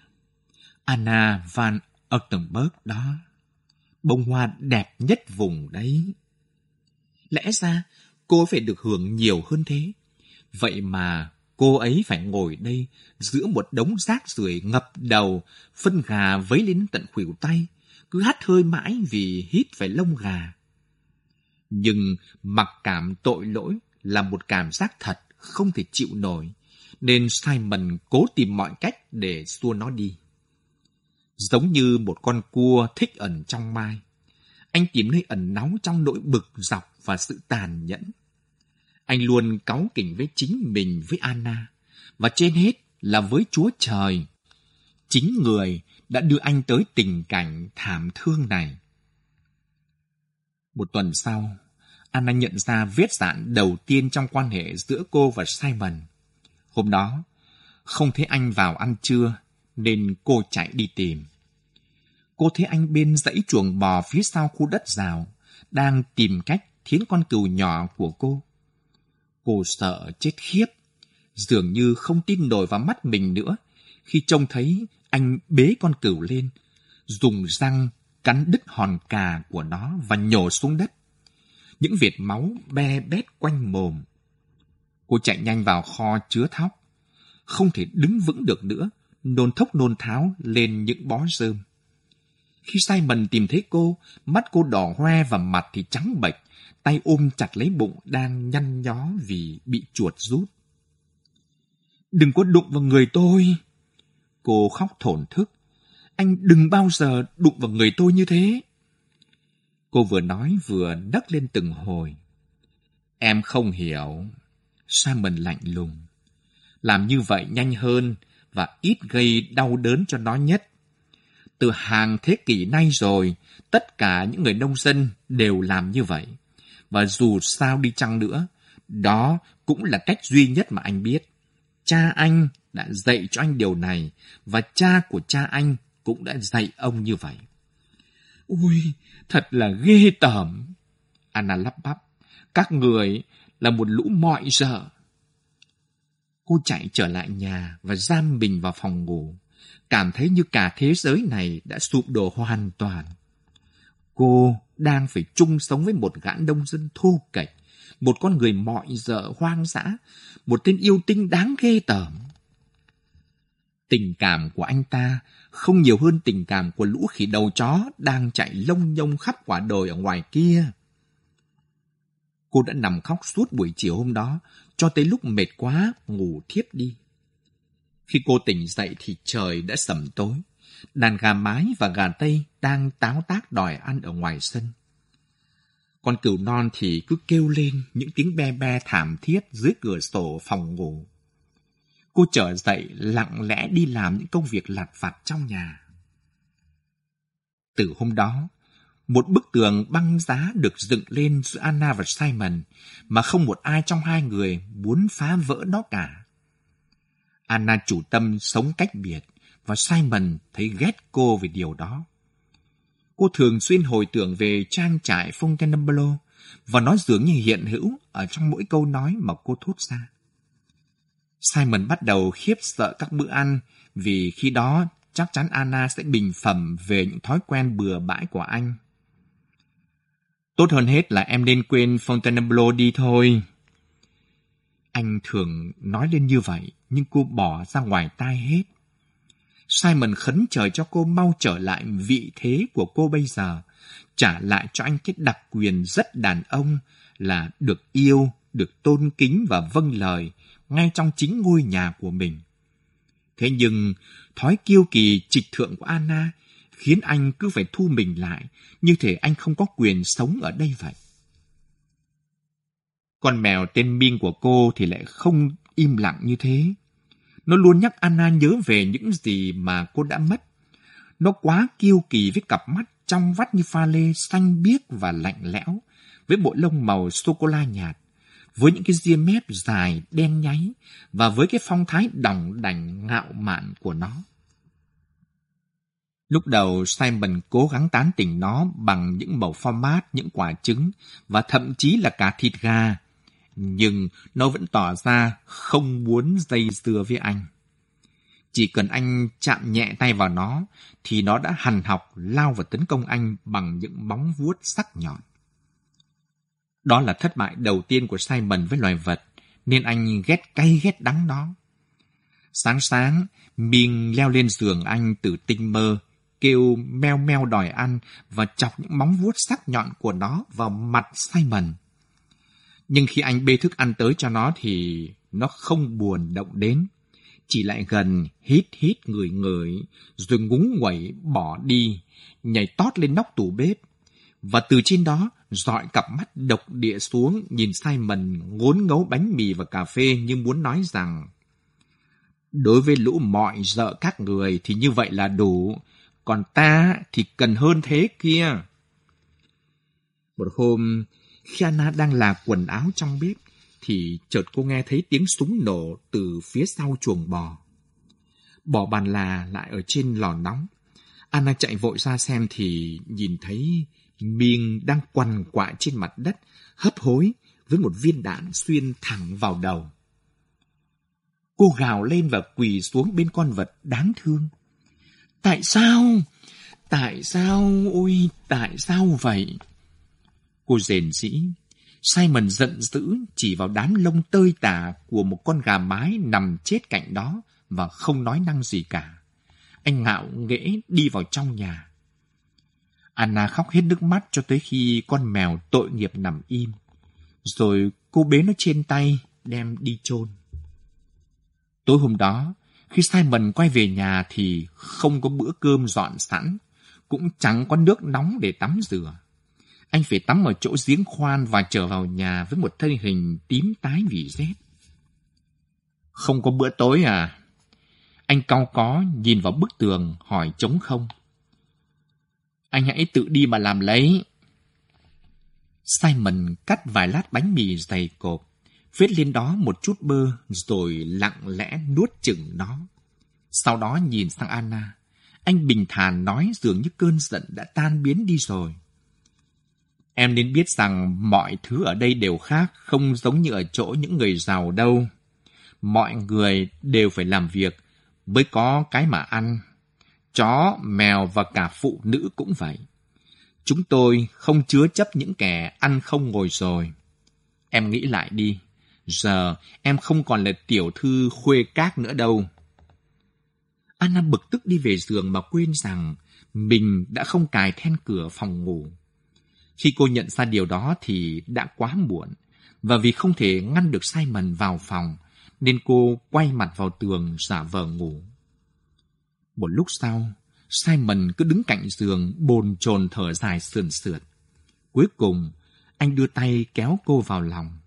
Anna van Ottenberg đó bông hoa đẹp nhất vùng đấy. Lẽ ra cô phải được hưởng nhiều hơn thế. Vậy mà cô ấy phải ngồi đây giữa một đống rác rưởi ngập đầu, phân gà vấy lên tận khuỷu tay, cứ hắt hơi mãi vì hít phải lông gà. Nhưng mặc cảm tội lỗi là một cảm giác thật không thể chịu nổi, nên Simon cố tìm mọi cách để xua nó đi giống như một con cua thích ẩn trong mai. Anh tìm nơi ẩn náu trong nỗi bực dọc và sự tàn nhẫn. Anh luôn cáu kỉnh với chính mình với Anna, và trên hết là với Chúa Trời. Chính người đã đưa anh tới tình cảnh thảm thương này. Một tuần sau, Anna nhận ra vết dạn đầu tiên trong quan hệ giữa cô và Simon. Hôm đó, không thấy anh vào ăn trưa, nên cô chạy đi tìm. Cô thấy anh bên dãy chuồng bò phía sau khu đất rào, đang tìm cách thiến con cừu nhỏ của cô. Cô sợ chết khiếp, dường như không tin nổi vào mắt mình nữa khi trông thấy anh bế con cừu lên, dùng răng cắn đứt hòn cà của nó và nhổ xuống đất. Những vệt máu be bét quanh mồm. Cô chạy nhanh vào kho chứa thóc. Không thể đứng vững được nữa, nôn thốc nôn tháo lên những bó rơm. Khi Simon tìm thấy cô, mắt cô đỏ hoe và mặt thì trắng bệch, tay ôm chặt lấy bụng đang nhăn nhó vì bị chuột rút. Đừng có đụng vào người tôi. Cô khóc thổn thức. Anh đừng bao giờ đụng vào người tôi như thế. Cô vừa nói vừa nấc lên từng hồi. Em không hiểu. Simon lạnh lùng. Làm như vậy nhanh hơn và ít gây đau đớn cho nó nhất. Từ hàng thế kỷ nay rồi, tất cả những người nông dân đều làm như vậy. Và dù sao đi chăng nữa, đó cũng là cách duy nhất mà anh biết. Cha anh đã dạy cho anh điều này, và cha của cha anh cũng đã dạy ông như vậy. Ui, thật là ghê tởm. Anna lắp bắp. Các người là một lũ mọi dở. Cô chạy trở lại nhà và giam mình vào phòng ngủ, cảm thấy như cả thế giới này đã sụp đổ hoàn toàn. Cô đang phải chung sống với một gã nông dân thô kệch, một con người mọi dở hoang dã, một tên yêu tinh đáng ghê tởm. Tình cảm của anh ta không nhiều hơn tình cảm của lũ khỉ đầu chó đang chạy lông nhông khắp quả đồi ở ngoài kia. Cô đã nằm khóc suốt buổi chiều hôm đó, cho tới lúc mệt quá, ngủ thiếp đi. Khi cô tỉnh dậy thì trời đã sầm tối. Đàn gà mái và gà tây đang táo tác đòi ăn ở ngoài sân. Con cừu non thì cứ kêu lên những tiếng be be thảm thiết dưới cửa sổ phòng ngủ. Cô trở dậy lặng lẽ đi làm những công việc lặt vặt trong nhà. Từ hôm đó, một bức tường băng giá được dựng lên giữa Anna và Simon, mà không một ai trong hai người muốn phá vỡ nó cả. Anna chủ tâm sống cách biệt và Simon thấy ghét cô về điều đó. Cô thường xuyên hồi tưởng về trang trại Fontainebleau và nó dường như hiện hữu ở trong mỗi câu nói mà cô thốt ra. Simon bắt đầu khiếp sợ các bữa ăn vì khi đó chắc chắn Anna sẽ bình phẩm về những thói quen bừa bãi của anh. Tốt hơn hết là em nên quên Fontainebleau đi thôi. Anh thường nói lên như vậy, nhưng cô bỏ ra ngoài tai hết. Simon khấn trời cho cô mau trở lại vị thế của cô bây giờ, trả lại cho anh cái đặc quyền rất đàn ông là được yêu, được tôn kính và vâng lời ngay trong chính ngôi nhà của mình. Thế nhưng, thói kiêu kỳ trịch thượng của Anna khiến anh cứ phải thu mình lại, như thể anh không có quyền sống ở đây vậy. Con mèo tên Min của cô thì lại không im lặng như thế. Nó luôn nhắc Anna nhớ về những gì mà cô đã mất. Nó quá kiêu kỳ với cặp mắt trong vắt như pha lê xanh biếc và lạnh lẽo, với bộ lông màu sô-cô-la nhạt, với những cái ria mép dài đen nháy và với cái phong thái đỏng đành ngạo mạn của nó. Lúc đầu Simon cố gắng tán tỉnh nó bằng những màu format, những quả trứng và thậm chí là cả thịt gà. Nhưng nó vẫn tỏ ra không muốn dây dưa với anh. Chỉ cần anh chạm nhẹ tay vào nó thì nó đã hằn học lao vào tấn công anh bằng những móng vuốt sắc nhọn. Đó là thất bại đầu tiên của Simon với loài vật, nên anh ghét cay ghét đắng nó. Sáng sáng, Miên leo lên giường anh từ tinh mơ, kêu meo meo đòi ăn và chọc những móng vuốt sắc nhọn của nó vào mặt Simon. Nhưng khi anh bê thức ăn tới cho nó thì nó không buồn động đến. Chỉ lại gần hít hít người người rồi ngúng nguẩy bỏ đi, nhảy tót lên nóc tủ bếp. Và từ trên đó dọi cặp mắt độc địa xuống nhìn Simon ngốn ngấu bánh mì và cà phê như muốn nói rằng Đối với lũ mọi dợ các người thì như vậy là đủ, còn ta thì cần hơn thế kia. Một hôm, khi Anna đang là quần áo trong bếp, thì chợt cô nghe thấy tiếng súng nổ từ phía sau chuồng bò. Bò bàn là lại ở trên lò nóng. Anna chạy vội ra xem thì nhìn thấy Miên đang quằn quại trên mặt đất, hấp hối với một viên đạn xuyên thẳng vào đầu. Cô gào lên và quỳ xuống bên con vật đáng thương. Tại sao? tại sao, ôi, tại sao vậy? Cô rền rĩ. Simon giận dữ chỉ vào đám lông tơi tả của một con gà mái nằm chết cạnh đó và không nói năng gì cả. Anh ngạo nghễ đi vào trong nhà. Anna khóc hết nước mắt cho tới khi con mèo tội nghiệp nằm im. Rồi cô bế nó trên tay, đem đi chôn. Tối hôm đó, khi Simon quay về nhà thì không có bữa cơm dọn sẵn, cũng chẳng có nước nóng để tắm rửa. Anh phải tắm ở chỗ giếng khoan và trở vào nhà với một thân hình tím tái vì rét. Không có bữa tối à? Anh cau có nhìn vào bức tường hỏi trống không. Anh hãy tự đi mà làm lấy. Simon cắt vài lát bánh mì dày cộp, phết lên đó một chút bơ rồi lặng lẽ nuốt chừng nó. Sau đó nhìn sang Anna, anh bình thản nói dường như cơn giận đã tan biến đi rồi. Em nên biết rằng mọi thứ ở đây đều khác, không giống như ở chỗ những người giàu đâu. Mọi người đều phải làm việc mới có cái mà ăn. Chó, mèo và cả phụ nữ cũng vậy. Chúng tôi không chứa chấp những kẻ ăn không ngồi rồi. Em nghĩ lại đi. Giờ em không còn là tiểu thư khuê các nữa đâu. Anna bực tức đi về giường mà quên rằng mình đã không cài then cửa phòng ngủ. Khi cô nhận ra điều đó thì đã quá muộn, và vì không thể ngăn được Simon vào phòng, nên cô quay mặt vào tường giả vờ ngủ. Một lúc sau, Simon cứ đứng cạnh giường bồn chồn thở dài sườn sượt. Cuối cùng, anh đưa tay kéo cô vào lòng.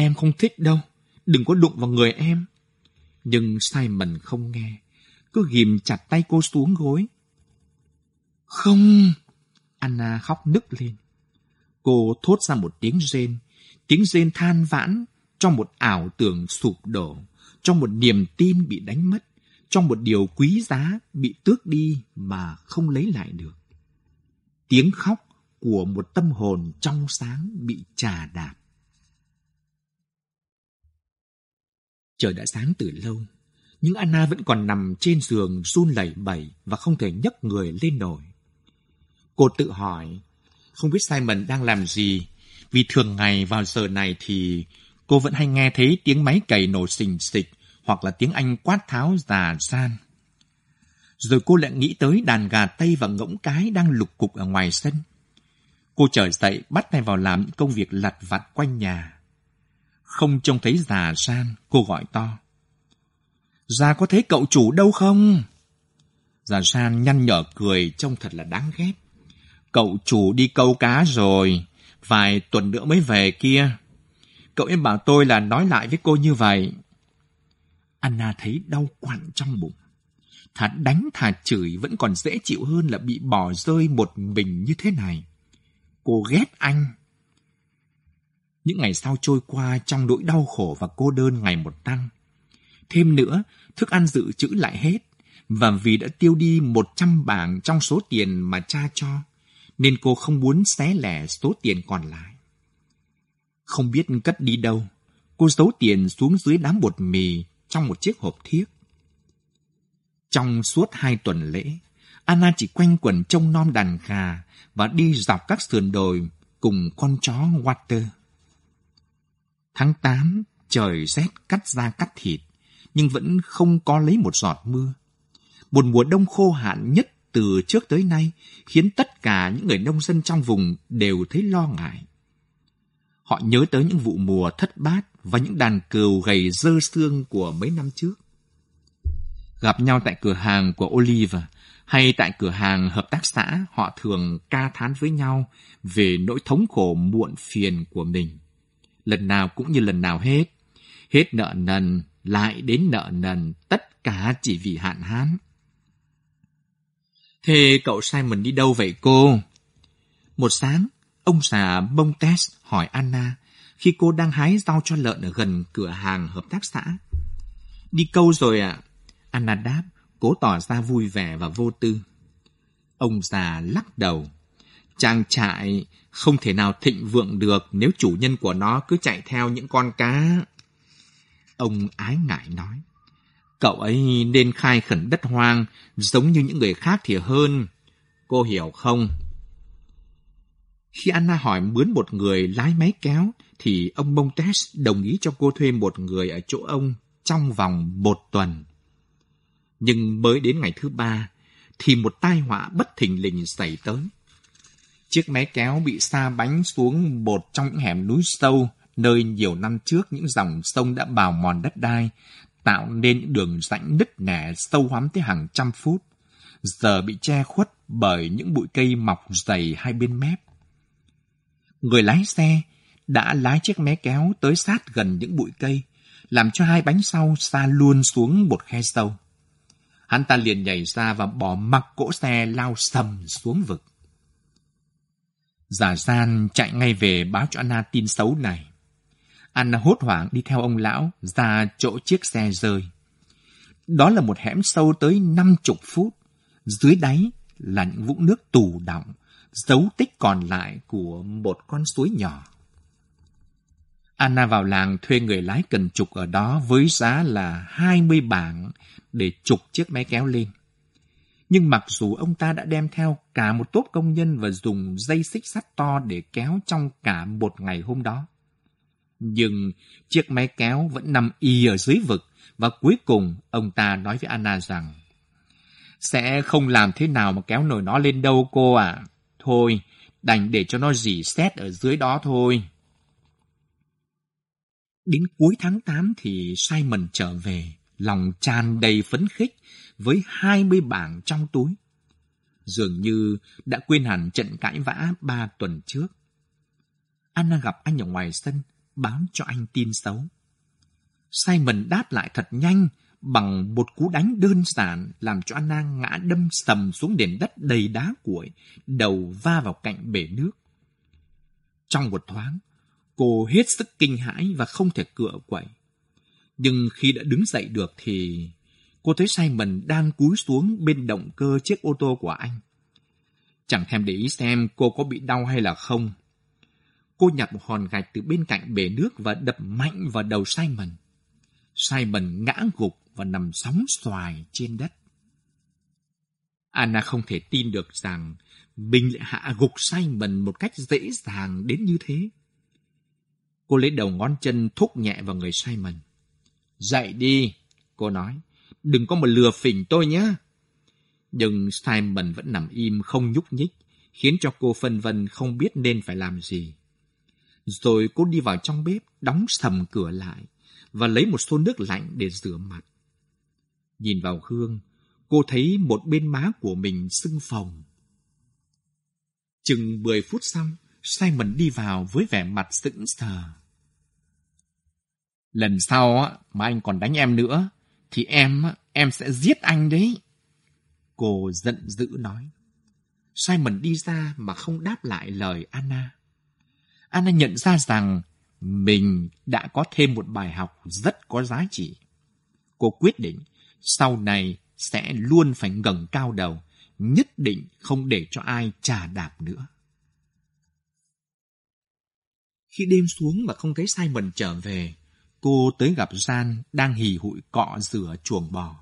Em không thích đâu, đừng có đụng vào người em. Nhưng Simon không nghe, cứ ghim chặt tay cô xuống gối. Không! Anna khóc nức lên. Cô thốt ra một tiếng rên, tiếng rên than vãn trong một ảo tưởng sụp đổ, trong một niềm tin bị đánh mất, trong một điều quý giá bị tước đi mà không lấy lại được. Tiếng khóc của một tâm hồn trong sáng bị trà đạp. Trời đã sáng từ lâu, nhưng Anna vẫn còn nằm trên giường run lẩy bẩy và không thể nhấc người lên nổi. Cô tự hỏi, không biết Simon đang làm gì, vì thường ngày vào giờ này thì cô vẫn hay nghe thấy tiếng máy cày nổ xình xịch hoặc là tiếng Anh quát tháo già san. Rồi cô lại nghĩ tới đàn gà Tây và ngỗng cái đang lục cục ở ngoài sân. Cô trở dậy bắt tay vào làm những công việc lặt vặt quanh nhà. Không trông thấy già san, cô gọi to. Già có thấy cậu chủ đâu không? Già san nhăn nhở cười trông thật là đáng ghét. Cậu chủ đi câu cá rồi, vài tuần nữa mới về kia. Cậu em bảo tôi là nói lại với cô như vậy. Anna thấy đau quặn trong bụng. Thà đánh thà chửi vẫn còn dễ chịu hơn là bị bỏ rơi một mình như thế này. Cô ghét anh. Những ngày sau trôi qua trong nỗi đau khổ và cô đơn ngày một tăng. Thêm nữa, thức ăn dự trữ lại hết. Và vì đã tiêu đi 100 bảng trong số tiền mà cha cho, nên cô không muốn xé lẻ số tiền còn lại. Không biết cất đi đâu, cô giấu tiền xuống dưới đám bột mì trong một chiếc hộp thiếc. Trong suốt hai tuần lễ, Anna chỉ quanh quẩn trông nom đàn gà và đi dọc các sườn đồi cùng con chó Water. Tháng 8, trời rét cắt da cắt thịt, nhưng vẫn không có lấy một giọt mưa. Một mùa đông khô hạn nhất từ trước tới nay khiến tất cả những người nông dân trong vùng đều thấy lo ngại. Họ nhớ tới những vụ mùa thất bát và những đàn cừu gầy dơ xương của mấy năm trước. Gặp nhau tại cửa hàng của Olive hay tại cửa hàng hợp tác xã, họ thường ca thán với nhau về nỗi thống khổ muộn phiền của mình. Lần nào cũng như lần nào hết. Hết nợ nần, lại đến nợ nần, tất cả chỉ vì hạn hán. Thế cậu Simon đi đâu vậy cô? Một sáng, ông già test hỏi Anna khi cô đang hái rau cho lợn ở gần cửa hàng hợp tác xã. Đi câu rồi ạ. À? Anna đáp, cố tỏ ra vui vẻ và vô tư. Ông già lắc đầu. Trang trại không thể nào thịnh vượng được nếu chủ nhân của nó cứ chạy theo những con cá. Ông ái ngại nói. Cậu ấy nên khai khẩn đất hoang, giống như những người khác thì hơn, Cô hiểu không? Khi Anna hỏi mướn một người lái máy kéo, thì ông Montes đồng ý cho cô thuê một người ở chỗ ông trong vòng một tuần. Nhưng mới đến ngày thứ ba, thì một tai họa bất thình lình xảy tới. Chiếc máy kéo bị xa bánh xuống một trong những hẻm núi sâu, nơi nhiều năm trước những dòng sông đã bào mòn đất đai, tạo nên những đường rãnh nứt nẻ sâu hoắm tới hàng trăm phút, giờ bị che khuất bởi những bụi cây mọc dày hai bên mép. Người lái xe đã lái chiếc mé kéo tới sát gần những bụi cây, làm cho hai bánh sau xa luôn xuống một khe sâu. Hắn ta liền nhảy ra và bỏ mặc cỗ xe lao sầm xuống vực. Giả gian chạy ngay về báo cho Anna tin xấu này. Anna hốt hoảng đi theo ông lão ra chỗ chiếc xe rơi. Đó là một hẻm sâu tới năm chục phút. Dưới đáy là những vũng nước tù đọng, dấu tích còn lại của một con suối nhỏ. Anna vào làng thuê người lái cần trục ở đó với giá là 20 bảng để trục chiếc máy kéo lên. Nhưng mặc dù ông ta đã đem theo cả một tốp công nhân và dùng dây xích sắt to để kéo trong cả một ngày hôm đó. Nhưng chiếc máy kéo vẫn nằm y ở dưới vực và cuối cùng ông ta nói với Anna rằng Sẽ không làm thế nào mà kéo nổi nó lên đâu cô ạ. Thôi, đành để cho nó dỉ xét ở dưới đó thôi. Đến cuối tháng 8 thì Simon trở về, lòng tràn đầy phấn khích với 20 bảng trong túi. Dường như đã quên hẳn trận cãi vã ba tuần trước. Anna gặp anh ở ngoài sân, báo cho anh tin xấu. Simon đáp lại thật nhanh bằng một cú đánh đơn giản làm cho Anna ngã đâm sầm xuống nền đất đầy đá cuội, đầu va vào cạnh bể nước. Trong một thoáng, cô hết sức kinh hãi và không thể cựa quậy. Nhưng khi đã đứng dậy được thì cô thấy Simon đang cúi xuống bên động cơ chiếc ô tô của anh. Chẳng thèm để ý xem cô có bị đau hay là không. Cô nhặt một hòn gạch từ bên cạnh bể nước và đập mạnh vào đầu Simon. Simon ngã gục và nằm sóng xoài trên đất. Anna không thể tin được rằng mình lại hạ gục Simon một cách dễ dàng đến như thế. Cô lấy đầu ngón chân thúc nhẹ vào người Simon. Dậy đi, cô nói. Đừng có mà lừa phỉnh tôi nhé. Nhưng Simon vẫn nằm im không nhúc nhích, khiến cho cô phân vân không biết nên phải làm gì. Rồi cô đi vào trong bếp, đóng sầm cửa lại và lấy một xô nước lạnh để rửa mặt. Nhìn vào gương, cô thấy một bên má của mình sưng phồng. Chừng 10 phút sau, Simon đi vào với vẻ mặt sững sờ. Lần sau á, mà anh còn đánh em nữa, thì em, em sẽ giết anh đấy. Cô giận dữ nói. Simon đi ra mà không đáp lại lời Anna. Anna nhận ra rằng mình đã có thêm một bài học rất có giá trị. Cô quyết định sau này sẽ luôn phải ngẩng cao đầu, nhất định không để cho ai trà đạp nữa. Khi đêm xuống mà không thấy Simon trở về, cô tới gặp Gian đang hì hụi cọ rửa chuồng bò.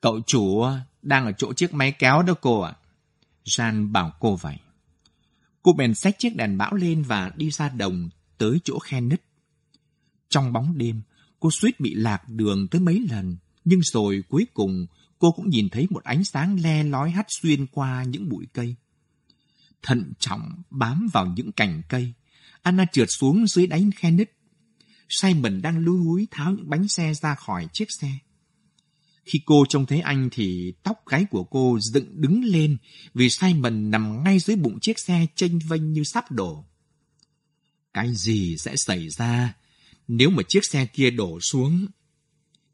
Cậu chủ đang ở chỗ chiếc máy kéo đó cô ạ. Gian bảo cô vậy. Cô bèn xách chiếc đèn bão lên và đi ra đồng tới chỗ khe nứt. Trong bóng đêm, cô suýt bị lạc đường tới mấy lần, nhưng rồi cuối cùng cô cũng nhìn thấy một ánh sáng le lói hắt xuyên qua những bụi cây. Thận trọng bám vào những cành cây, Anna trượt xuống dưới đáy khe nứt. Simon đang lúi húi tháo những bánh xe ra khỏi chiếc xe. Khi cô trông thấy anh thì tóc gáy của cô dựng đứng lên vì Simon nằm ngay dưới bụng chiếc xe chênh vênh như sắp đổ. Cái gì sẽ xảy ra nếu mà chiếc xe kia đổ xuống?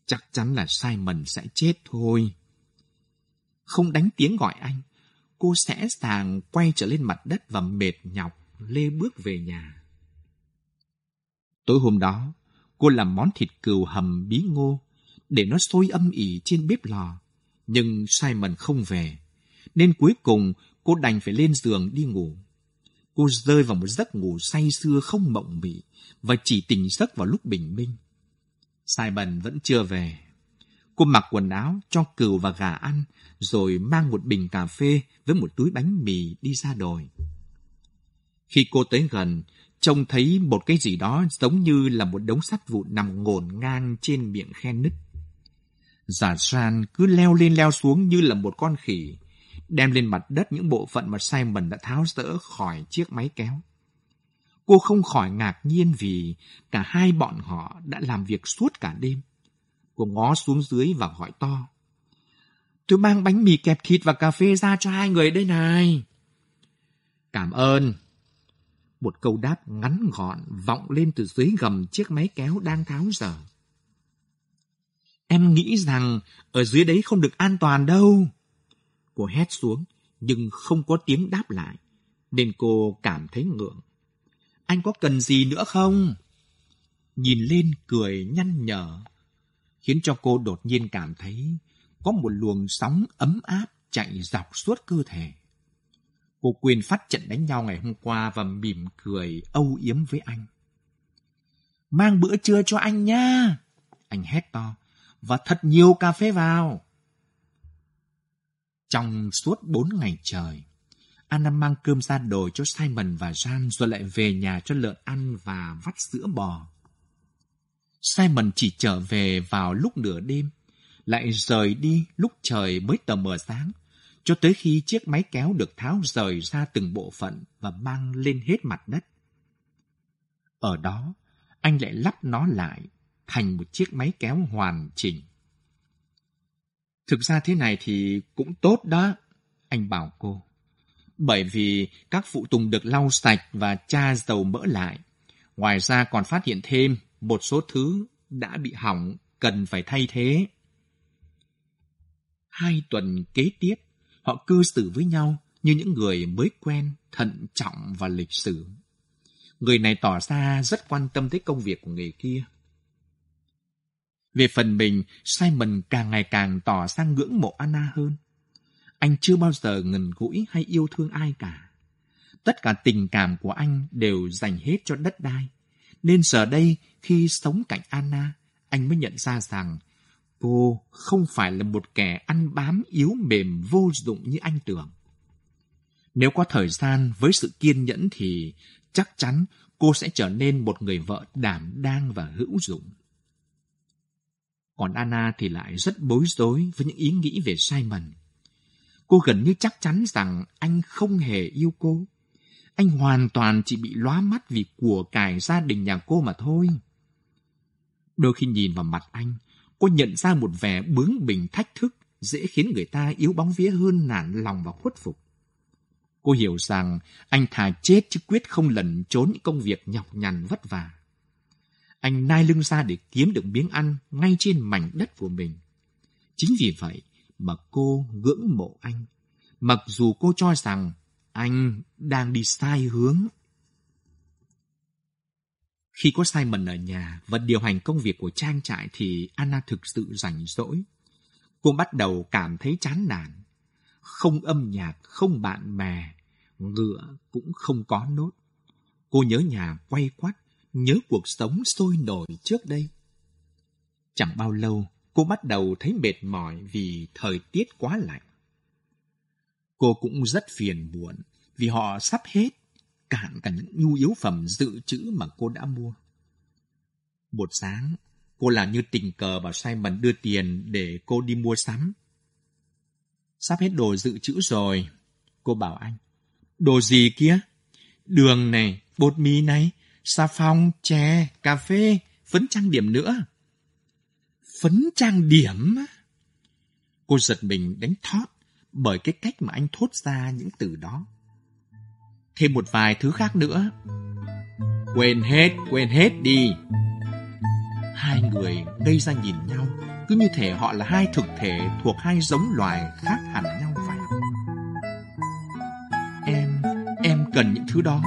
Chắc chắn là Simon sẽ chết thôi. Không đánh tiếng gọi anh, cô sẽ sàng quay trở lên mặt đất và mệt nhọc lê bước về nhà. Tối hôm đó, cô làm món thịt cừu hầm bí ngô để nó sôi âm ỉ trên bếp lò. Nhưng Simon không về, nên cuối cùng cô đành phải lên giường đi ngủ. Cô rơi vào một giấc ngủ say sưa không mộng mị và chỉ tỉnh giấc vào lúc bình minh. Simon vẫn chưa về. Cô mặc quần áo, cho cừu và gà ăn, rồi mang một bình cà phê với một túi bánh mì đi ra đồi. Khi cô tới gần, trông thấy một cái gì đó giống như là một đống sắt vụn nằm ngổn ngang trên miệng khe nứt. Giả san cứ leo lên leo xuống như là một con khỉ, đem lên mặt đất những bộ phận mà Simon đã tháo rỡ khỏi chiếc máy kéo. Cô không khỏi ngạc nhiên vì cả hai bọn họ đã làm việc suốt cả đêm. Cô ngó xuống dưới và hỏi to. Tôi mang bánh mì kẹp thịt và cà phê ra cho hai người đây này. Cảm ơn. Một câu đáp ngắn gọn vọng lên từ dưới gầm chiếc máy kéo đang tháo dở. Em nghĩ rằng ở dưới đấy không được an toàn đâu. Cô hét xuống, nhưng không có tiếng đáp lại, nên cô cảm thấy ngượng. Anh có cần gì nữa không? Nhìn lên cười nhăn nhở, khiến cho cô đột nhiên cảm thấy có một luồng sóng ấm áp chạy dọc suốt cơ thể. Cô quên phát trận đánh nhau ngày hôm qua và mỉm cười âu yếm với anh. Mang bữa trưa cho anh nha! Anh hét to. Và thật nhiều cà phê vào. Trong suốt bốn ngày trời, Anna mang cơm ra đồi cho Simon và Jan rồi lại về nhà cho lợn ăn và vắt sữa bò. Simon chỉ trở về vào lúc nửa đêm, lại rời đi lúc trời mới tờ mờ sáng, cho tới khi chiếc máy kéo được tháo rời ra từng bộ phận và mang lên hết mặt đất. Ở đó, anh lại lắp nó lại thành một chiếc máy kéo hoàn chỉnh. Thực ra thế này thì cũng tốt đó, anh bảo cô. Bởi vì các phụ tùng được lau sạch và tra dầu mỡ lại. Ngoài ra còn phát hiện thêm một số thứ đã bị hỏng cần phải thay thế. Hai tuần kế tiếp, họ cư xử với nhau như những người mới quen, thận trọng và lịch sử. Người này tỏ ra rất quan tâm tới công việc của người kia. Về phần mình, Simon càng ngày càng tỏ ra ngưỡng mộ Anna hơn. Anh chưa bao giờ ngần gũi hay yêu thương ai cả. Tất cả tình cảm của anh đều dành hết cho đất đai. Nên giờ đây, khi sống cạnh Anna, anh mới nhận ra rằng cô không phải là một kẻ ăn bám yếu mềm vô dụng như anh tưởng. Nếu có thời gian với sự kiên nhẫn thì chắc chắn cô sẽ trở nên một người vợ đảm đang và hữu dụng. Còn Anna thì lại rất bối rối với những ý nghĩ về Simon. Cô gần như chắc chắn rằng anh không hề yêu cô. Anh hoàn toàn chỉ bị lóa mắt vì của cải gia đình nhà cô mà thôi. Đôi khi nhìn vào mặt anh, cô nhận ra một vẻ bướng bỉnh thách thức dễ khiến người ta yếu bóng vía hơn nản lòng và khuất phục. Cô hiểu rằng anh thà chết chứ quyết không lẩn trốn những công việc nhọc nhằn vất vả anh nai lưng ra để kiếm được miếng ăn ngay trên mảnh đất của mình. Chính vì vậy mà cô ngưỡng mộ anh, mặc dù cô cho rằng anh đang đi sai hướng. Khi có Simon ở nhà và điều hành công việc của trang trại thì Anna thực sự rảnh rỗi. Cô bắt đầu cảm thấy chán nản. Không âm nhạc, không bạn bè, ngựa cũng không có nốt. Cô nhớ nhà quay quắt nhớ cuộc sống sôi nổi trước đây. Chẳng bao lâu, cô bắt đầu thấy mệt mỏi vì thời tiết quá lạnh. Cô cũng rất phiền muộn vì họ sắp hết, cạn cả những nhu yếu phẩm dự trữ mà cô đã mua. Một sáng, cô làm như tình cờ bảo Simon đưa tiền để cô đi mua sắm. Sắp hết đồ dự trữ rồi, cô bảo anh. Đồ gì kia? Đường này, bột mì này, xà phòng, chè, cà phê, phấn trang điểm nữa. Phấn trang điểm? Cô giật mình đánh thót bởi cái cách mà anh thốt ra những từ đó. Thêm một vài thứ khác nữa. Quên hết, quên hết đi. Hai người ngây ra nhìn nhau, cứ như thể họ là hai thực thể thuộc hai giống loài khác hẳn nhau vậy. Em, em cần những thứ đó.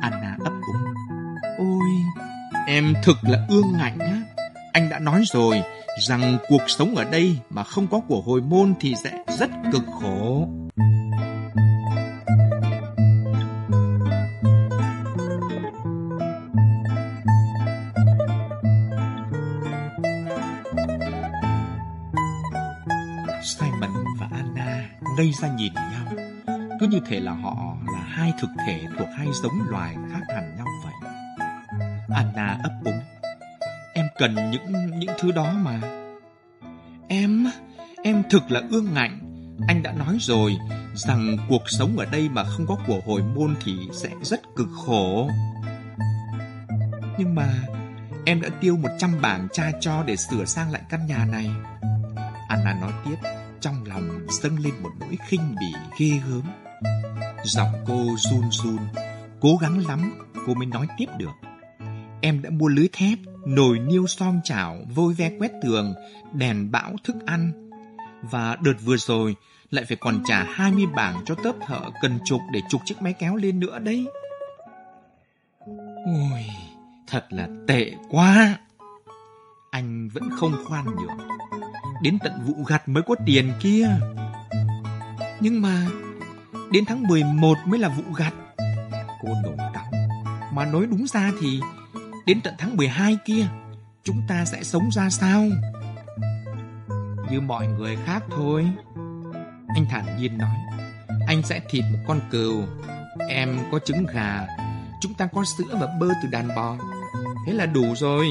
Anna ấp úng. Ôi, em thực là ương ngạnh á. Anh đã nói rồi rằng cuộc sống ở đây mà không có của hồi môn thì sẽ rất cực khổ. Ngây ra nhìn nhau, cứ như thể là họ là hai thực thể thuộc hai giống loài khác hẳn nhau vậy. Anna ấp úng. Em cần những những thứ đó mà. Em, em thực là ương ngạnh. Anh đã nói rồi rằng cuộc sống ở đây mà không có của hồi môn thì sẽ rất cực khổ. Nhưng mà em đã tiêu 100 bảng cha cho để sửa sang lại căn nhà này. Anna nói tiếp, lòng dâng lên một nỗi khinh bỉ ghê gớm. Giọng cô run run, cố gắng lắm cô mới nói tiếp được. Em đã mua lưới thép, nồi niêu son chảo, vôi ve quét tường, đèn bão thức ăn. Và đợt vừa rồi lại phải còn trả 20 bảng cho tớp thợ cần trục để trục chiếc máy kéo lên nữa đấy. Ôi, thật là tệ quá. Anh vẫn không khoan nhượng. Đến tận vụ gặt mới có tiền kia. Nhưng mà đến tháng 11 mới là vụ gặt. Cô nổi cáu. Mà nói đúng ra thì đến tận tháng 12 kia, chúng ta sẽ sống ra sao? Như mọi người khác thôi. Anh thản nhiên nói. Anh sẽ thịt một con cừu, em có trứng gà, chúng ta có sữa và bơ từ đàn bò. Thế là đủ rồi.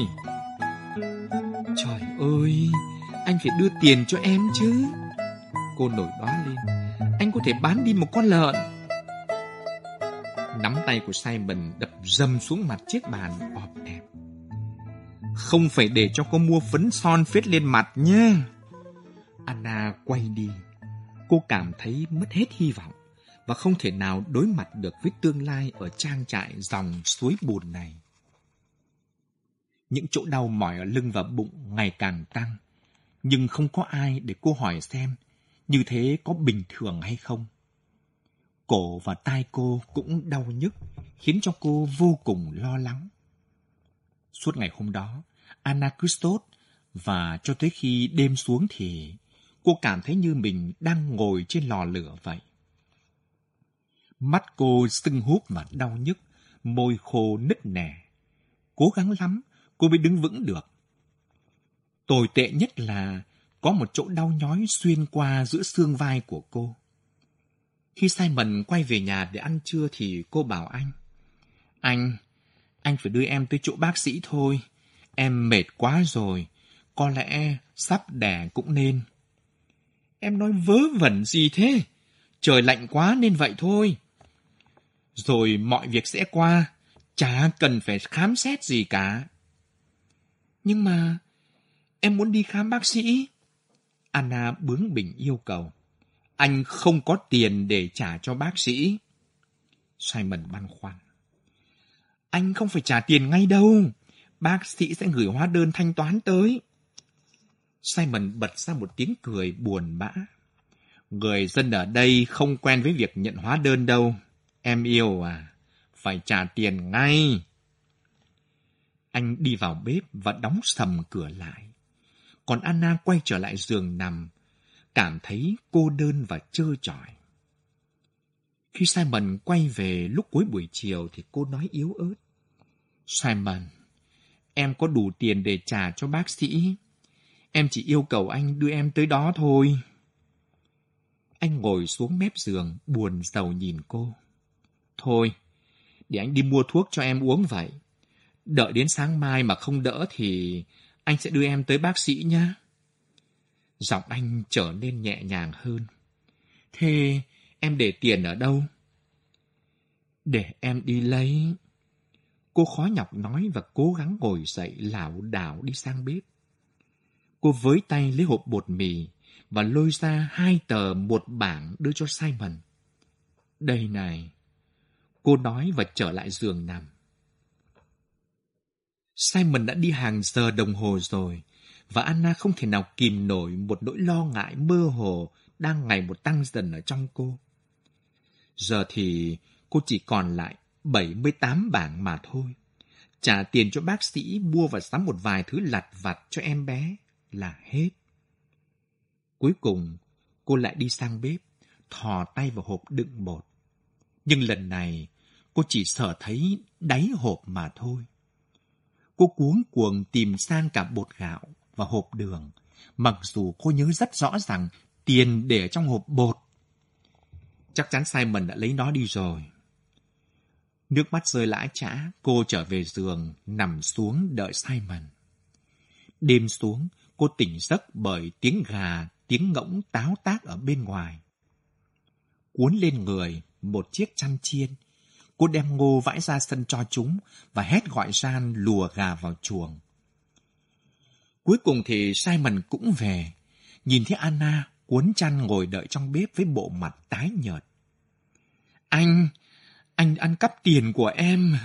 Trời ơi, anh phải đưa tiền cho em chứ. Cô nổi đoá lên. Anh có thể bán đi một con lợn. Nắm tay của Simon đập dầm xuống mặt chiếc bàn ọp ẹp. Không phải để cho cô mua phấn son phết lên mặt nhé. Anna quay đi. Cô cảm thấy mất hết hy vọng và không thể nào đối mặt được với tương lai ở trang trại dòng suối bùn này. Những chỗ đau mỏi ở lưng và bụng ngày càng tăng, nhưng không có ai để cô hỏi xem như thế có bình thường hay không. Cổ và tai cô cũng đau nhức, khiến cho cô vô cùng lo lắng. Suốt ngày hôm đó, Anna cứ và cho tới khi đêm xuống thì cô cảm thấy như mình đang ngồi trên lò lửa vậy. Mắt cô sưng húp và đau nhức, môi khô nứt nẻ. Cố gắng lắm, cô mới đứng vững được. Tồi tệ nhất là có một chỗ đau nhói xuyên qua giữa xương vai của cô. Khi Simon quay về nhà để ăn trưa thì cô bảo anh. Anh, anh phải đưa em tới chỗ bác sĩ thôi. Em mệt quá rồi. Có lẽ sắp đẻ cũng nên. Em nói vớ vẩn gì thế? Trời lạnh quá nên vậy thôi. Rồi mọi việc sẽ qua. Chả cần phải khám xét gì cả. Nhưng mà em muốn đi khám bác sĩ. Anna bướng bỉnh yêu cầu. Anh không có tiền để trả cho bác sĩ. Simon băn khoăn. Anh không phải trả tiền ngay đâu. Bác sĩ sẽ gửi hóa đơn thanh toán tới. Simon bật ra một tiếng cười buồn bã. Người dân ở đây không quen với việc nhận hóa đơn đâu. Em yêu à, phải trả tiền ngay. Anh đi vào bếp và đóng sầm cửa lại. Còn Anna quay trở lại giường nằm, cảm thấy cô đơn và trơ trọi. Khi Simon quay về lúc cuối buổi chiều thì cô nói yếu ớt. Simon, em có đủ tiền để trả cho bác sĩ. Em chỉ yêu cầu anh đưa em tới đó thôi. Anh ngồi xuống mép giường, buồn rầu nhìn cô. Thôi, để anh đi mua thuốc cho em uống vậy. Đợi đến sáng mai mà không đỡ thì anh sẽ đưa em tới bác sĩ nhé. Giọng anh trở nên nhẹ nhàng hơn. Thế em để tiền ở đâu? Để em đi lấy. Cô khó nhọc nói và cố gắng ngồi dậy lảo đảo đi sang bếp. Cô với tay lấy hộp bột mì và lôi ra hai tờ một bảng đưa cho Simon. Đây này. Cô nói và trở lại giường nằm. Simon đã đi hàng giờ đồng hồ rồi, và Anna không thể nào kìm nổi một nỗi lo ngại mơ hồ đang ngày một tăng dần ở trong cô. Giờ thì cô chỉ còn lại 78 bảng mà thôi. Trả tiền cho bác sĩ mua và sắm một vài thứ lặt vặt cho em bé là hết. Cuối cùng, cô lại đi sang bếp, thò tay vào hộp đựng bột. Nhưng lần này, cô chỉ sợ thấy đáy hộp mà thôi. Cô cuống cuồng tìm sang cả bột gạo và hộp đường, mặc dù cô nhớ rất rõ rằng tiền để trong hộp bột. Chắc chắn Simon đã lấy nó đi rồi. Nước mắt rơi lã chã, cô trở về giường, nằm xuống đợi Simon. Đêm xuống, cô tỉnh giấc bởi tiếng gà, tiếng ngỗng táo tác ở bên ngoài. Cuốn lên người một chiếc chăn chiên, cô đem ngô vãi ra sân cho chúng và hét gọi Gian lùa gà vào chuồng. Cuối cùng thì Simon cũng về, nhìn thấy Anna cuốn chăn ngồi đợi trong bếp với bộ mặt tái nhợt. Anh, anh ăn cắp tiền của em.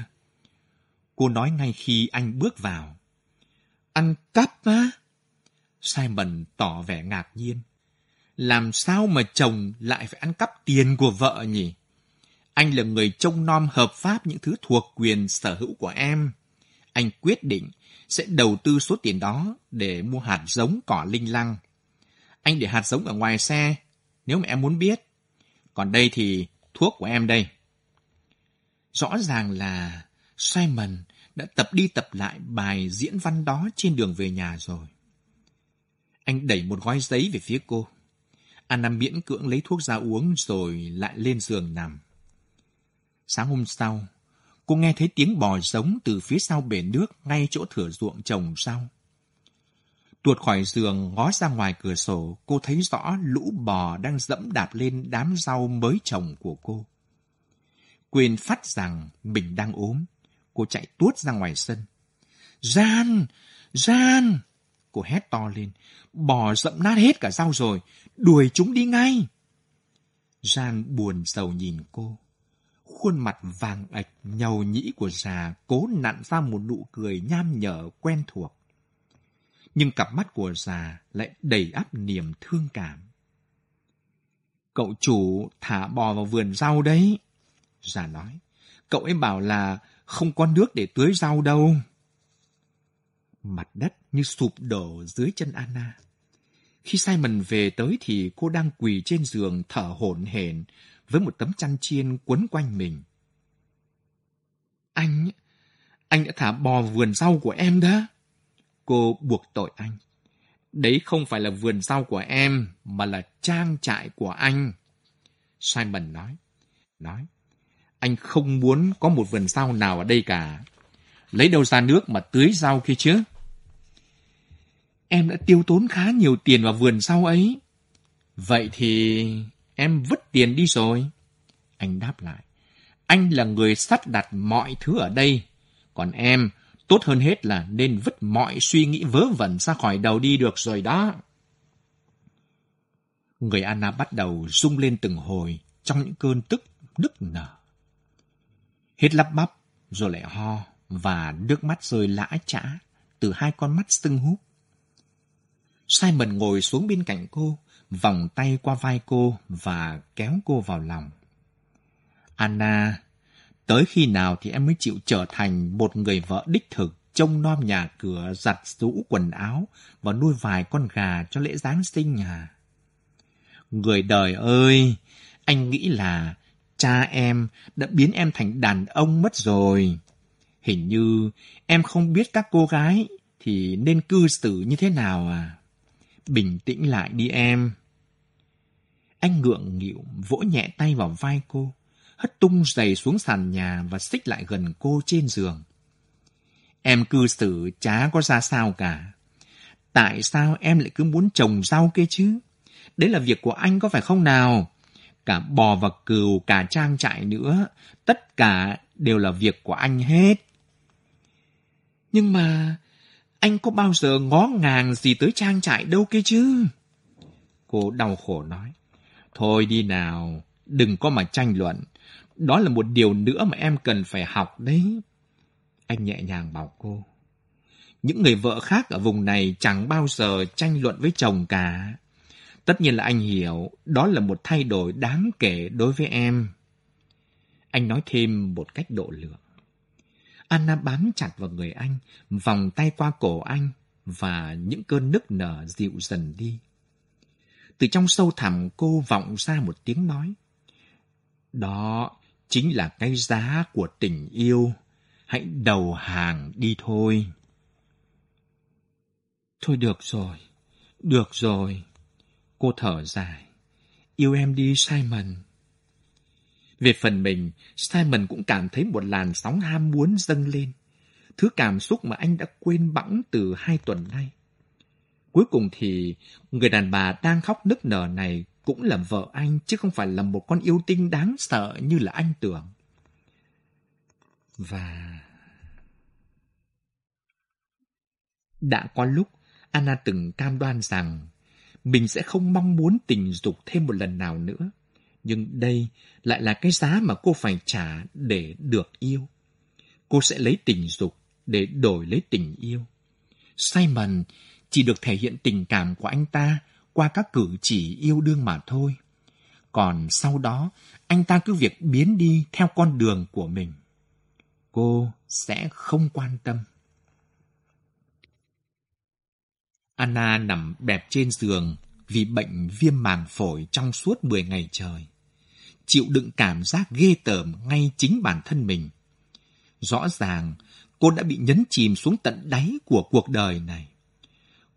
Cô nói ngay khi anh bước vào. Ăn cắp á? Simon tỏ vẻ ngạc nhiên. Làm sao mà chồng lại phải ăn cắp tiền của vợ nhỉ? Anh là người trông nom hợp pháp những thứ thuộc quyền sở hữu của em. Anh quyết định sẽ đầu tư số tiền đó để mua hạt giống cỏ linh lăng. Anh để hạt giống ở ngoài xe, nếu mà em muốn biết. Còn đây thì thuốc của em đây. Rõ ràng là Simon đã tập đi tập lại bài diễn văn đó trên đường về nhà rồi. Anh đẩy một gói giấy về phía cô. Anna miễn cưỡng lấy thuốc ra uống rồi lại lên giường nằm. Sáng hôm sau, cô nghe thấy tiếng bò giống từ phía sau bể nước ngay chỗ thửa ruộng trồng rau. Tuột khỏi giường ngó ra ngoài cửa sổ, cô thấy rõ lũ bò đang dẫm đạp lên đám rau mới trồng của cô. Quên phát rằng mình đang ốm, cô chạy tuốt ra ngoài sân. Gian! Gian! Cô hét to lên. Bò dẫm nát hết cả rau rồi, đuổi chúng đi ngay. Gian buồn sầu nhìn cô. Khuôn mặt vàng ạch, nhầu nhĩ của già cố nặn ra một nụ cười nham nhở quen thuộc nhưng cặp mắt của già lại đầy áp niềm thương cảm. Cậu chủ thả bò vào vườn rau đấy. Già nói, cậu ấy bảo là không có nước để tưới rau đâu. Mặt đất như sụp đổ dưới chân Anna. Khi Simon về tới thì cô đang quỳ trên giường thở hổn hển với một tấm chăn chiên quấn quanh mình. Anh, anh đã thả bò vườn rau của em đó. Cô buộc tội anh. Đấy không phải là vườn rau của em, mà là trang trại của anh. Simon nói. Nói, anh không muốn có một vườn rau nào ở đây cả. Lấy đâu ra nước mà tưới rau kia chứ? Em đã tiêu tốn khá nhiều tiền vào vườn rau ấy. Vậy thì em vứt tiền đi rồi. Anh đáp lại. Anh là người sắp đặt mọi thứ ở đây. Còn em Tốt hơn hết là nên vứt mọi suy nghĩ vớ vẩn ra khỏi đầu đi được rồi đó. Người Anna bắt đầu rung lên từng hồi trong những cơn tức nức nở. Hết lắp bắp, rồi lại ho, và nước mắt rơi lã chã từ hai con mắt sưng húp. Simon ngồi xuống bên cạnh cô, vòng tay qua vai cô và kéo cô vào lòng. Anna Tới khi nào thì em mới chịu trở thành một người vợ đích thực, trông nom nhà cửa, giặt rũ quần áo và nuôi vài con gà cho lễ Giáng sinh à? Người đời ơi, anh nghĩ là cha em đã biến em thành đàn ông mất rồi. Hình như em không biết các cô gái thì nên cư xử như thế nào à? Bình tĩnh lại đi em. Anh ngượng nghịu vỗ nhẹ tay vào vai cô hất tung giày xuống sàn nhà và xích lại gần cô trên giường. Em cư xử chả có ra sao cả. Tại sao em lại cứ muốn trồng rau kia chứ? Đấy là việc của anh có phải không nào? Cả bò và cừu, cả trang trại nữa, tất cả đều là việc của anh hết. Nhưng mà anh có bao giờ ngó ngàng gì tới trang trại đâu kia chứ? Cô đau khổ nói. Thôi đi nào, đừng có mà tranh luận. Đó là một điều nữa mà em cần phải học đấy. Anh nhẹ nhàng bảo cô. Những người vợ khác ở vùng này chẳng bao giờ tranh luận với chồng cả. Tất nhiên là anh hiểu, đó là một thay đổi đáng kể đối với em. Anh nói thêm một cách độ lượng. Anna bám chặt vào người anh, vòng tay qua cổ anh, và những cơn nức nở dịu dần đi. Từ trong sâu thẳm cô vọng ra một tiếng nói. Đó chính là cái giá của tình yêu. Hãy đầu hàng đi thôi. Thôi được rồi, được rồi. Cô thở dài. Yêu em đi Simon. Về phần mình, Simon cũng cảm thấy một làn sóng ham muốn dâng lên. Thứ cảm xúc mà anh đã quên bẵng từ hai tuần nay. Cuối cùng thì người đàn bà đang khóc nức nở này cũng là vợ anh, chứ không phải là một con yêu tinh đáng sợ như là anh tưởng. Và... Đã có lúc Anna từng cam đoan rằng mình sẽ không mong muốn tình dục thêm một lần nào nữa. Nhưng đây lại là cái giá mà cô phải trả để được yêu. Cô sẽ lấy tình dục để đổi lấy tình yêu. Simon chỉ được thể hiện tình cảm của anh ta qua các cử chỉ yêu đương mà thôi. Còn sau đó, anh ta cứ việc biến đi theo con đường của mình. Cô sẽ không quan tâm. Anna nằm bẹp trên giường vì bệnh viêm màng phổi trong suốt 10 ngày trời. Chịu đựng cảm giác ghê tởm ngay chính bản thân mình. Rõ ràng, cô đã bị nhấn chìm xuống tận đáy của cuộc đời này.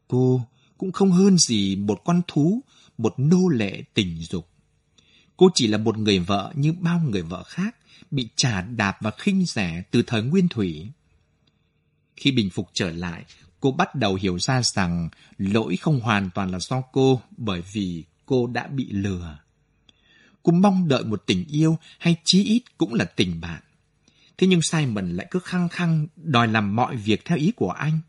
Cô cũng không hơn gì một con thú, một nô lệ tình dục. Cô chỉ là một người vợ như bao người vợ khác, bị trà đạp và khinh rẻ từ thời nguyên thủy. Khi bình phục trở lại, cô bắt đầu hiểu ra rằng lỗi không hoàn toàn là do cô bởi vì cô đã bị lừa. Cô mong đợi một tình yêu hay chí ít cũng là tình bạn. Thế nhưng Simon lại cứ khăng khăng đòi làm mọi việc theo ý của anh.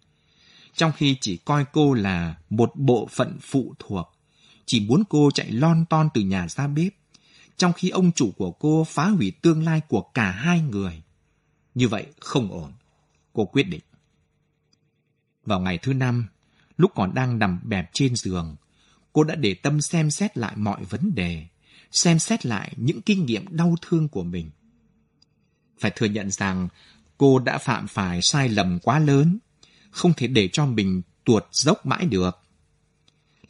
Trong khi chỉ coi cô là một bộ phận phụ thuộc, chỉ muốn cô chạy lon ton từ nhà ra bếp, trong khi ông chủ của cô phá hủy tương lai của cả hai người. Như vậy không ổn. Cô quyết định. Vào ngày thứ năm, lúc còn đang nằm bẹp trên giường, cô đã để tâm xem xét lại mọi vấn đề, xem xét lại những kinh nghiệm đau thương của mình. Phải thừa nhận rằng cô đã phạm phải sai lầm quá lớn, không thể để cho mình tuột dốc mãi được.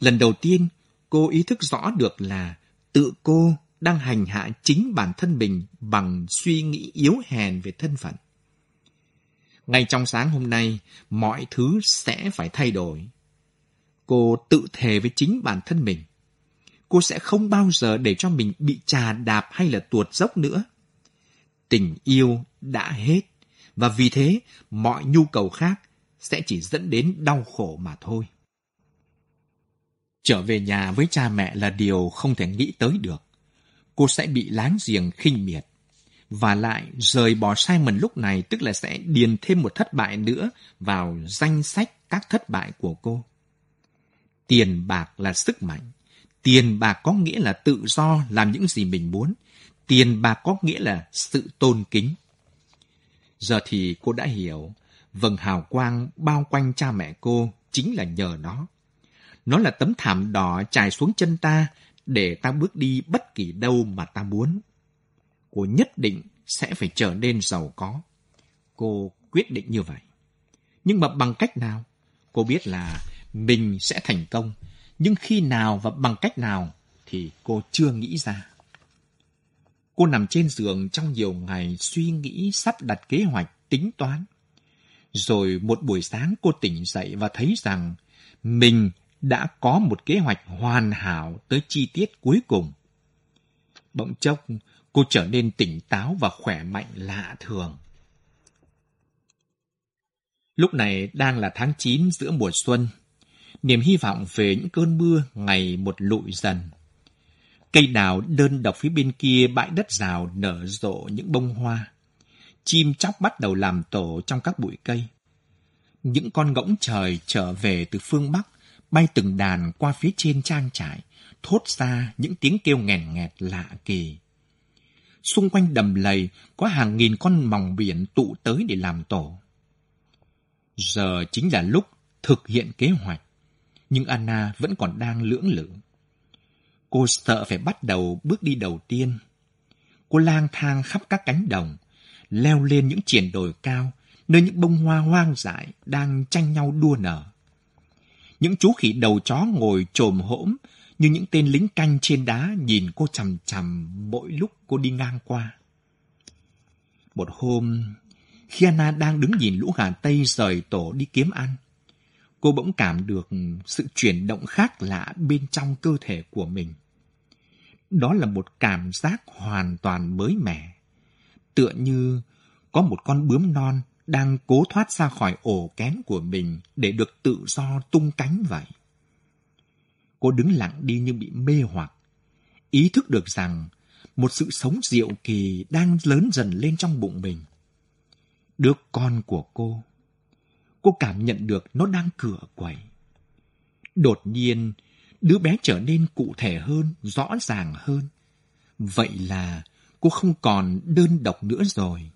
Lần đầu tiên, cô ý thức rõ được là tự cô đang hành hạ chính bản thân mình bằng suy nghĩ yếu hèn về thân phận. Ngay trong sáng hôm nay, mọi thứ sẽ phải thay đổi. Cô tự thề với chính bản thân mình. Cô sẽ không bao giờ để cho mình bị trà đạp hay là tuột dốc nữa. Tình yêu đã hết, và vì thế mọi nhu cầu khác sẽ chỉ dẫn đến đau khổ mà thôi. Trở về nhà với cha mẹ là điều không thể nghĩ tới được. Cô sẽ bị láng giềng khinh miệt. Và lại, rời bỏ Simon lúc này tức là sẽ điền thêm một thất bại nữa vào danh sách các thất bại của cô. Tiền bạc là sức mạnh. Tiền bạc có nghĩa là tự do làm những gì mình muốn. Tiền bạc có nghĩa là sự tôn kính. Giờ thì cô đã hiểu, vầng hào quang bao quanh cha mẹ cô chính là nhờ nó. Nó là tấm thảm đỏ trải xuống chân ta để ta bước đi bất kỳ đâu mà ta muốn cô nhất định sẽ phải trở nên giàu có. Cô quyết định như vậy. Nhưng mà bằng cách nào? Cô biết là mình sẽ thành công, nhưng khi nào và bằng cách nào thì cô chưa nghĩ ra. Cô nằm trên giường trong nhiều ngày suy nghĩ sắp đặt kế hoạch, tính toán. Rồi một buổi sáng cô tỉnh dậy và thấy rằng mình đã có một kế hoạch hoàn hảo tới chi tiết cuối cùng. Bỗng chốc, cô trở nên tỉnh táo và khỏe mạnh lạ thường. Lúc này đang là tháng 9 giữa mùa xuân. Niềm hy vọng về những cơn mưa ngày một lụi dần. Cây đào đơn độc phía bên kia bãi đất rào nở rộ những bông hoa. Chim chóc bắt đầu làm tổ trong các bụi cây. Những con ngỗng trời trở về từ phương Bắc bay từng đàn qua phía trên trang trại, thốt ra những tiếng kêu nghèn nghẹt lạ kỳ xung quanh đầm lầy có hàng nghìn con mòng biển tụ tới để làm tổ. Giờ chính là lúc thực hiện kế hoạch, nhưng Anna vẫn còn đang lưỡng lự. Cô sợ phải bắt đầu bước đi đầu tiên. Cô lang thang khắp các cánh đồng, leo lên những triển đồi cao, nơi những bông hoa hoang dại đang tranh nhau đua nở. Những chú khỉ đầu chó ngồi trồm hỗm như những tên lính canh trên đá nhìn cô chằm chằm mỗi lúc cô đi ngang qua. Một hôm, khi Anna đang đứng nhìn lũ gà Tây rời tổ đi kiếm ăn, cô bỗng cảm được sự chuyển động khác lạ bên trong cơ thể của mình. Đó là một cảm giác hoàn toàn mới mẻ. Tựa như có một con bướm non đang cố thoát ra khỏi ổ kén của mình để được tự do tung cánh vậy. Cô đứng lặng đi như bị mê hoặc, ý thức được rằng một sự sống diệu kỳ đang lớn dần lên trong bụng mình. Đứa con của cô, cô cảm nhận được nó đang cửa quẩy. Đột nhiên, đứa bé trở nên cụ thể hơn, rõ ràng hơn. Vậy là cô không còn đơn độc nữa rồi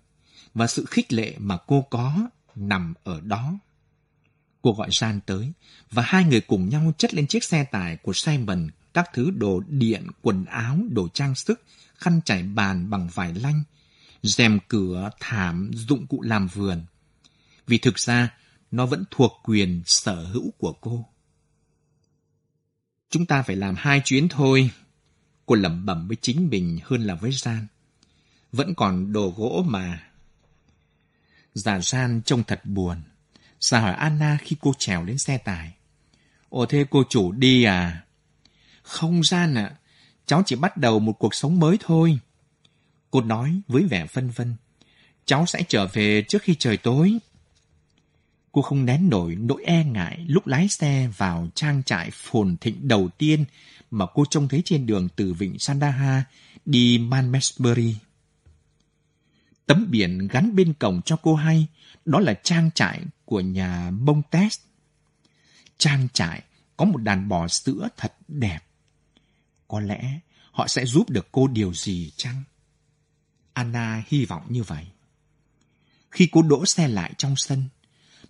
và sự khích lệ mà cô có nằm ở đó. Cô gọi San tới và hai người cùng nhau chất lên chiếc xe tải của Simon các thứ đồ điện, quần áo, đồ trang sức, khăn trải bàn bằng vải lanh, rèm cửa, thảm, dụng cụ làm vườn. Vì thực ra, nó vẫn thuộc quyền sở hữu của cô. Chúng ta phải làm hai chuyến thôi. Cô lẩm bẩm với chính mình hơn là với Gian. Vẫn còn đồ gỗ mà. Già san trông thật buồn. Già hỏi Anna khi cô trèo đến xe tải. Ồ thế cô chủ đi à? Không Gian ạ, à, cháu chỉ bắt đầu một cuộc sống mới thôi. Cô nói với vẻ phân vân. Cháu sẽ trở về trước khi trời tối. Cô không nén nổi nỗi e ngại lúc lái xe vào trang trại phồn thịnh đầu tiên mà cô trông thấy trên đường từ vịnh Sandaha đi Manmesbury. Tấm biển gắn bên cổng cho cô hay, đó là trang trại của nhà bông test Trang trại có một đàn bò sữa thật đẹp. Có lẽ họ sẽ giúp được cô điều gì chăng? Anna hy vọng như vậy. Khi cô đỗ xe lại trong sân,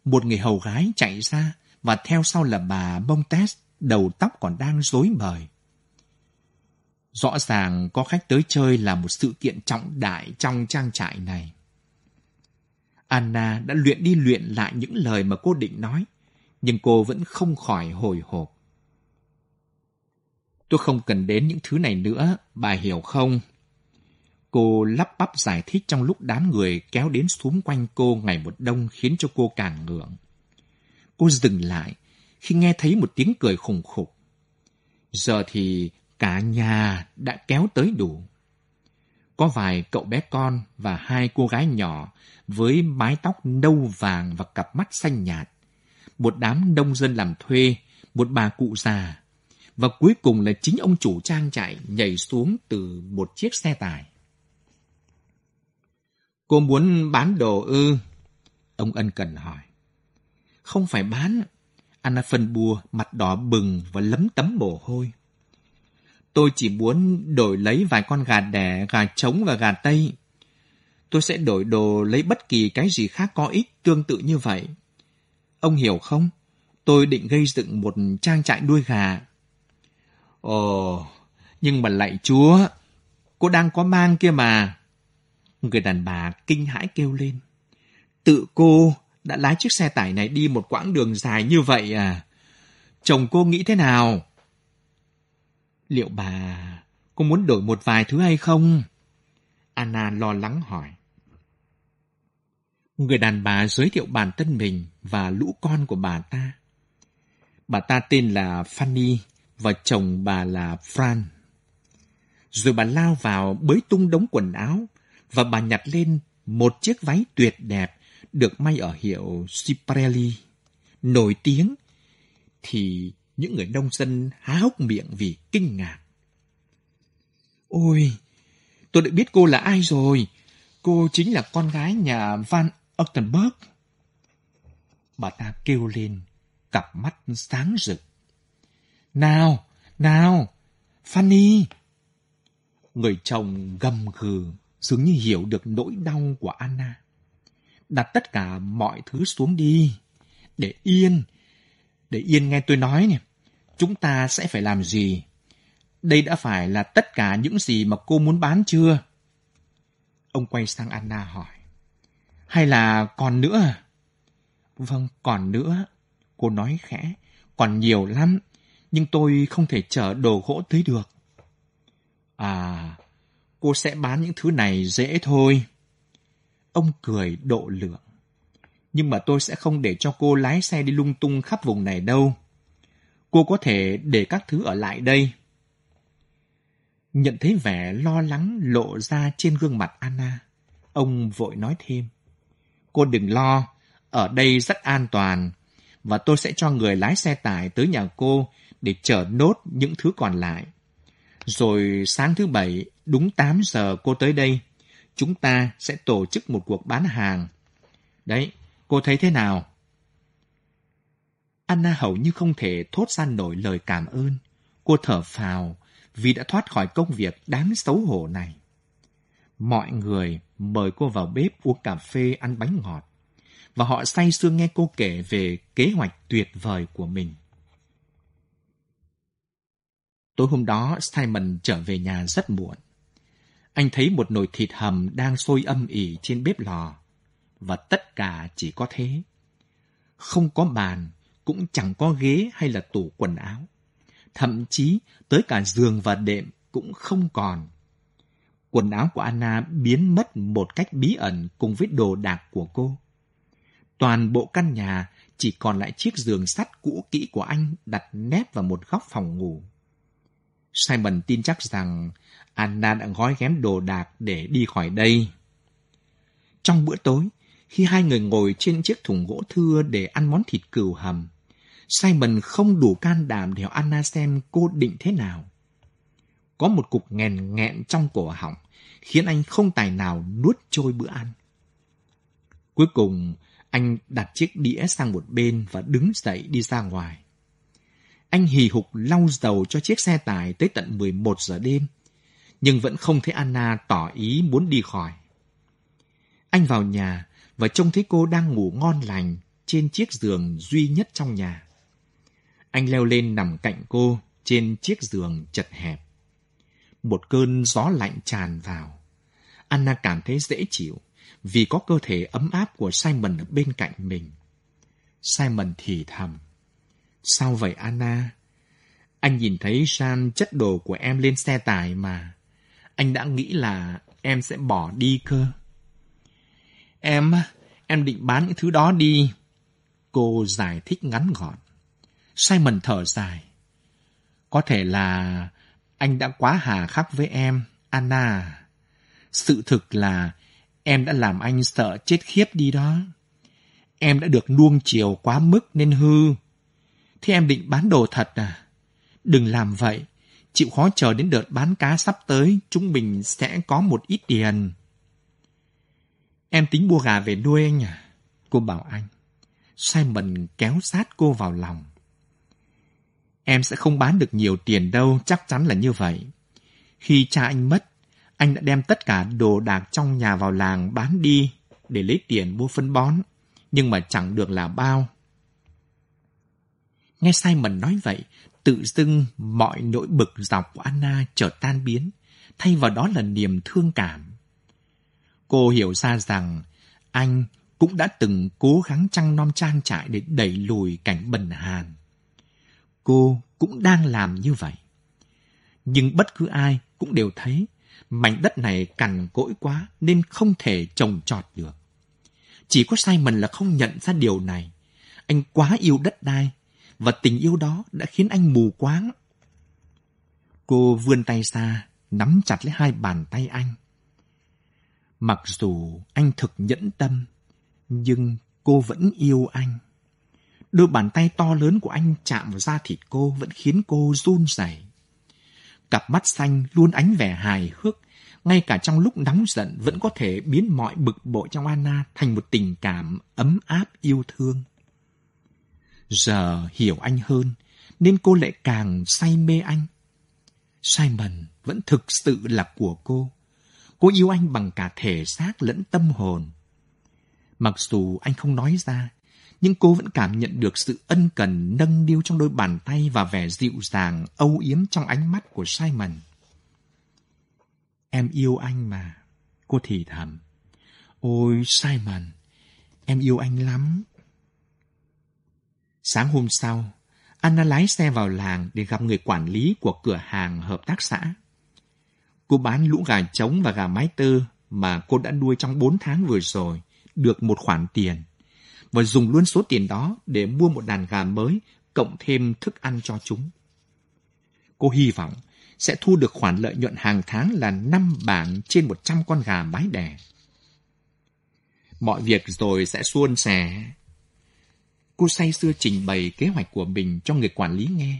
một người hầu gái chạy ra và theo sau là bà bông test đầu tóc còn đang rối bời. Rõ ràng có khách tới chơi là một sự kiện trọng đại trong trang trại này. Anna đã luyện đi luyện lại những lời mà cô định nói, nhưng cô vẫn không khỏi hồi hộp. Tôi không cần đến những thứ này nữa, bà hiểu không? Cô lắp bắp giải thích trong lúc đám người kéo đến xúm quanh cô ngày một đông khiến cho cô càng ngượng. Cô dừng lại khi nghe thấy một tiếng cười khủng khục. Giờ thì cả nhà đã kéo tới đủ. Có vài cậu bé con và hai cô gái nhỏ với mái tóc nâu vàng và cặp mắt xanh nhạt. Một đám nông dân làm thuê, một bà cụ già. Và cuối cùng là chính ông chủ trang trại nhảy xuống từ một chiếc xe tải. Cô muốn bán đồ ư? Ông ân cần hỏi. Không phải bán. Anna phân bua, mặt đỏ bừng và lấm tấm mồ hôi. Tôi chỉ muốn đổi lấy vài con gà đẻ, gà trống và gà tây. Tôi sẽ đổi đồ lấy bất kỳ cái gì khác có ích tương tự như vậy. Ông hiểu không? Tôi định gây dựng một trang trại nuôi gà. Ồ, nhưng mà lại chúa, cô đang có mang kia mà. Người đàn bà kinh hãi kêu lên. Tự cô đã lái chiếc xe tải này đi một quãng đường dài như vậy à? Chồng cô nghĩ thế nào? Liệu bà có muốn đổi một vài thứ hay không? Anna lo lắng hỏi. Người đàn bà giới thiệu bản thân mình và lũ con của bà ta. Bà ta tên là Fanny và chồng bà là Fran. Rồi bà lao vào bới tung đống quần áo và bà nhặt lên một chiếc váy tuyệt đẹp được may ở hiệu Ciprelli, nổi tiếng, thì những người nông dân há hốc miệng vì kinh ngạc. Ôi, tôi đã biết cô là ai rồi. Cô chính là con gái nhà Van Octenberg. Bà ta kêu lên, cặp mắt sáng rực. Nào, nào, Fanny! Người chồng gầm gừ, dường như hiểu được nỗi đau của Anna. Đặt tất cả mọi thứ xuống đi, để yên, để yên nghe tôi nói nè. Chúng ta sẽ phải làm gì? Đây đã phải là tất cả những gì mà cô muốn bán chưa? Ông quay sang Anna hỏi. Hay là còn nữa? Vâng, còn nữa. Cô nói khẽ. Còn nhiều lắm, nhưng tôi không thể chở đồ gỗ tới được. À, cô sẽ bán những thứ này dễ thôi. Ông cười độ lượng. Nhưng mà tôi sẽ không để cho cô lái xe đi lung tung khắp vùng này đâu. Cô có thể để các thứ ở lại đây. Nhận thấy vẻ lo lắng lộ ra trên gương mặt Anna, ông vội nói thêm. Cô đừng lo, ở đây rất an toàn, và tôi sẽ cho người lái xe tải tới nhà cô để chở nốt những thứ còn lại. Rồi sáng thứ bảy, đúng 8 giờ cô tới đây, chúng ta sẽ tổ chức một cuộc bán hàng. Đấy, cô thấy thế nào? Anna hầu như không thể thốt ra nổi lời cảm ơn. Cô thở phào vì đã thoát khỏi công việc đáng xấu hổ này. Mọi người mời cô vào bếp uống cà phê ăn bánh ngọt và họ say sưa nghe cô kể về kế hoạch tuyệt vời của mình. Tối hôm đó, Simon trở về nhà rất muộn. Anh thấy một nồi thịt hầm đang sôi âm ỉ trên bếp lò, và tất cả chỉ có thế. Không có bàn, cũng chẳng có ghế hay là tủ quần áo. Thậm chí tới cả giường và đệm cũng không còn. Quần áo của Anna biến mất một cách bí ẩn cùng với đồ đạc của cô. Toàn bộ căn nhà chỉ còn lại chiếc giường sắt cũ kỹ của anh đặt nép vào một góc phòng ngủ. Simon tin chắc rằng Anna đã gói ghém đồ đạc để đi khỏi đây. Trong bữa tối, khi hai người ngồi trên chiếc thùng gỗ thưa để ăn món thịt cừu hầm, Simon không đủ can đảm để Anna xem cô định thế nào. Có một cục nghèn nghẹn trong cổ họng, khiến anh không tài nào nuốt trôi bữa ăn. Cuối cùng, anh đặt chiếc đĩa sang một bên và đứng dậy đi ra ngoài. Anh hì hục lau dầu cho chiếc xe tải tới tận 11 giờ đêm, nhưng vẫn không thấy Anna tỏ ý muốn đi khỏi. Anh vào nhà và trông thấy cô đang ngủ ngon lành trên chiếc giường duy nhất trong nhà. Anh leo lên nằm cạnh cô trên chiếc giường chật hẹp. Một cơn gió lạnh tràn vào. Anna cảm thấy dễ chịu vì có cơ thể ấm áp của Simon ở bên cạnh mình. Simon thì thầm. Sao vậy, Anna? Anh nhìn thấy San chất đồ của em lên xe tải mà. Anh đã nghĩ là em sẽ bỏ đi cơ. Em, em định bán những thứ đó đi. Cô giải thích ngắn gọn. Simon thở dài. Có thể là anh đã quá hà khắc với em, Anna. Sự thực là em đã làm anh sợ chết khiếp đi đó. Em đã được nuông chiều quá mức nên hư. Thế em định bán đồ thật à? Đừng làm vậy. Chịu khó chờ đến đợt bán cá sắp tới, chúng mình sẽ có một ít tiền. Em tính mua gà về nuôi anh à? Cô bảo anh. Simon kéo sát cô vào lòng. Em sẽ không bán được nhiều tiền đâu, chắc chắn là như vậy. Khi cha anh mất, anh đã đem tất cả đồ đạc trong nhà vào làng bán đi để lấy tiền mua phân bón, nhưng mà chẳng được là bao. Nghe Simon nói vậy, tự dưng mọi nỗi bực dọc của Anna trở tan biến, thay vào đó là niềm thương cảm. Cô hiểu ra rằng anh cũng đã từng cố gắng trăng non trang trại để đẩy lùi cảnh bần hàn. Cô cũng đang làm như vậy. Nhưng bất cứ ai cũng đều thấy mảnh đất này cằn cỗi quá nên không thể trồng trọt được. Chỉ có Simon là không nhận ra điều này. Anh quá yêu đất đai và tình yêu đó đã khiến anh mù quáng. Cô vươn tay ra, nắm chặt lấy hai bàn tay anh. Mặc dù anh thực nhẫn tâm, nhưng cô vẫn yêu anh. Đôi bàn tay to lớn của anh chạm vào da thịt cô vẫn khiến cô run rẩy. Cặp mắt xanh luôn ánh vẻ hài hước, ngay cả trong lúc nóng giận vẫn có thể biến mọi bực bội trong Anna thành một tình cảm ấm áp yêu thương. Giờ hiểu anh hơn, nên cô lại càng say mê anh. Simon vẫn thực sự là của cô. Cô yêu anh bằng cả thể xác lẫn tâm hồn. Mặc dù anh không nói ra, nhưng cô vẫn cảm nhận được sự ân cần nâng niu trong đôi bàn tay và vẻ dịu dàng, âu yếm trong ánh mắt của Simon. Em yêu anh mà, cô thì thầm. Ôi Simon, em yêu anh lắm. Sáng hôm sau, Anna lái xe vào làng để gặp người quản lý của cửa hàng hợp tác xã. Cô bán lũ gà trống và gà mái tơ mà cô đã nuôi trong 4 tháng vừa rồi, được một khoản tiền. và dùng luôn số tiền đó để mua một đàn gà mới, cộng thêm thức ăn cho chúng. Cô hy vọng sẽ thu được khoản lợi nhuận hàng tháng là 5 bảng trên 100 con gà mái đẻ. Mọi việc rồi sẽ suôn sẻ. Cô say sưa trình bày kế hoạch của mình cho người quản lý nghe.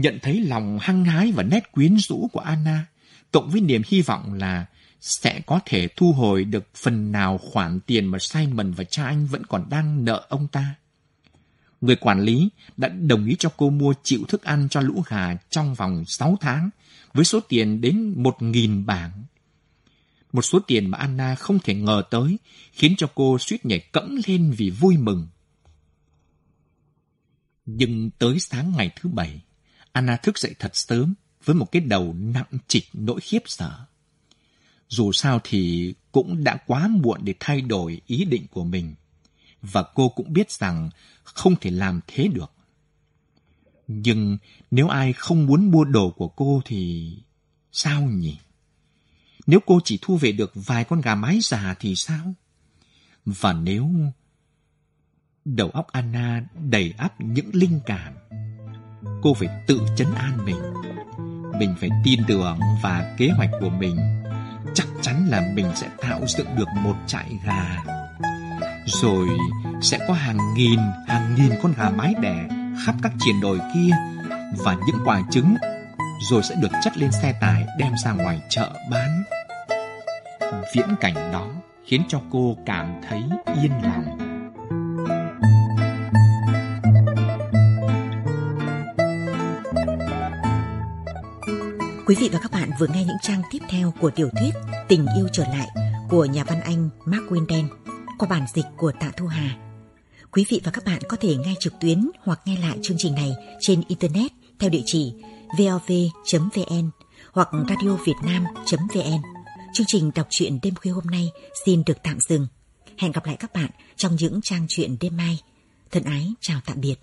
Nhận thấy lòng hăng hái và nét quyến rũ của Anna, cộng với niềm hy vọng là sẽ có thể thu hồi được phần nào khoản tiền mà Simon và cha anh vẫn còn đang nợ ông ta. Người quản lý đã đồng ý cho cô mua chịu thức ăn cho lũ gà trong vòng 6 tháng với số tiền đến 1.000 bảng. Một số tiền mà Anna không thể ngờ tới khiến cho cô suýt nhảy cẫng lên vì vui mừng. Nhưng tới sáng ngày thứ bảy, Anna thức dậy thật sớm với một cái đầu nặng trịch nỗi khiếp sợ. Dù sao thì cũng đã quá muộn để thay đổi ý định của mình. Và cô cũng biết rằng không thể làm thế được. Nhưng nếu ai không muốn mua đồ của cô thì sao nhỉ? Nếu cô chỉ thu về được vài con gà mái già thì sao? Và nếu đầu óc Anna đầy ắp những linh cảm, cô phải tự chấn an mình. Mình phải tin tưởng và kế hoạch của mình chắc chắn là mình sẽ tạo dựng được một trại gà. Rồi sẽ có hàng nghìn, hàng nghìn con gà mái đẻ khắp các triển đồi kia và những quả trứng rồi sẽ được chất lên xe tải đem ra ngoài chợ bán. Viễn cảnh đó khiến cho cô cảm thấy yên lòng. Quý vị và các bạn vừa nghe những trang tiếp theo của tiểu thuyết Tình yêu trở lại của nhà văn Anh Mark Winden qua bản dịch của Tạ Thu Hà. Quý vị và các bạn có thể nghe trực tuyến hoặc nghe lại chương trình này trên Internet theo địa chỉ vov.vn hoặc radiovietnam.vn. Chương trình đọc truyện đêm khuya hôm nay xin được tạm dừng. Hẹn gặp lại các bạn trong những trang truyện đêm mai. Thân ái, chào tạm biệt.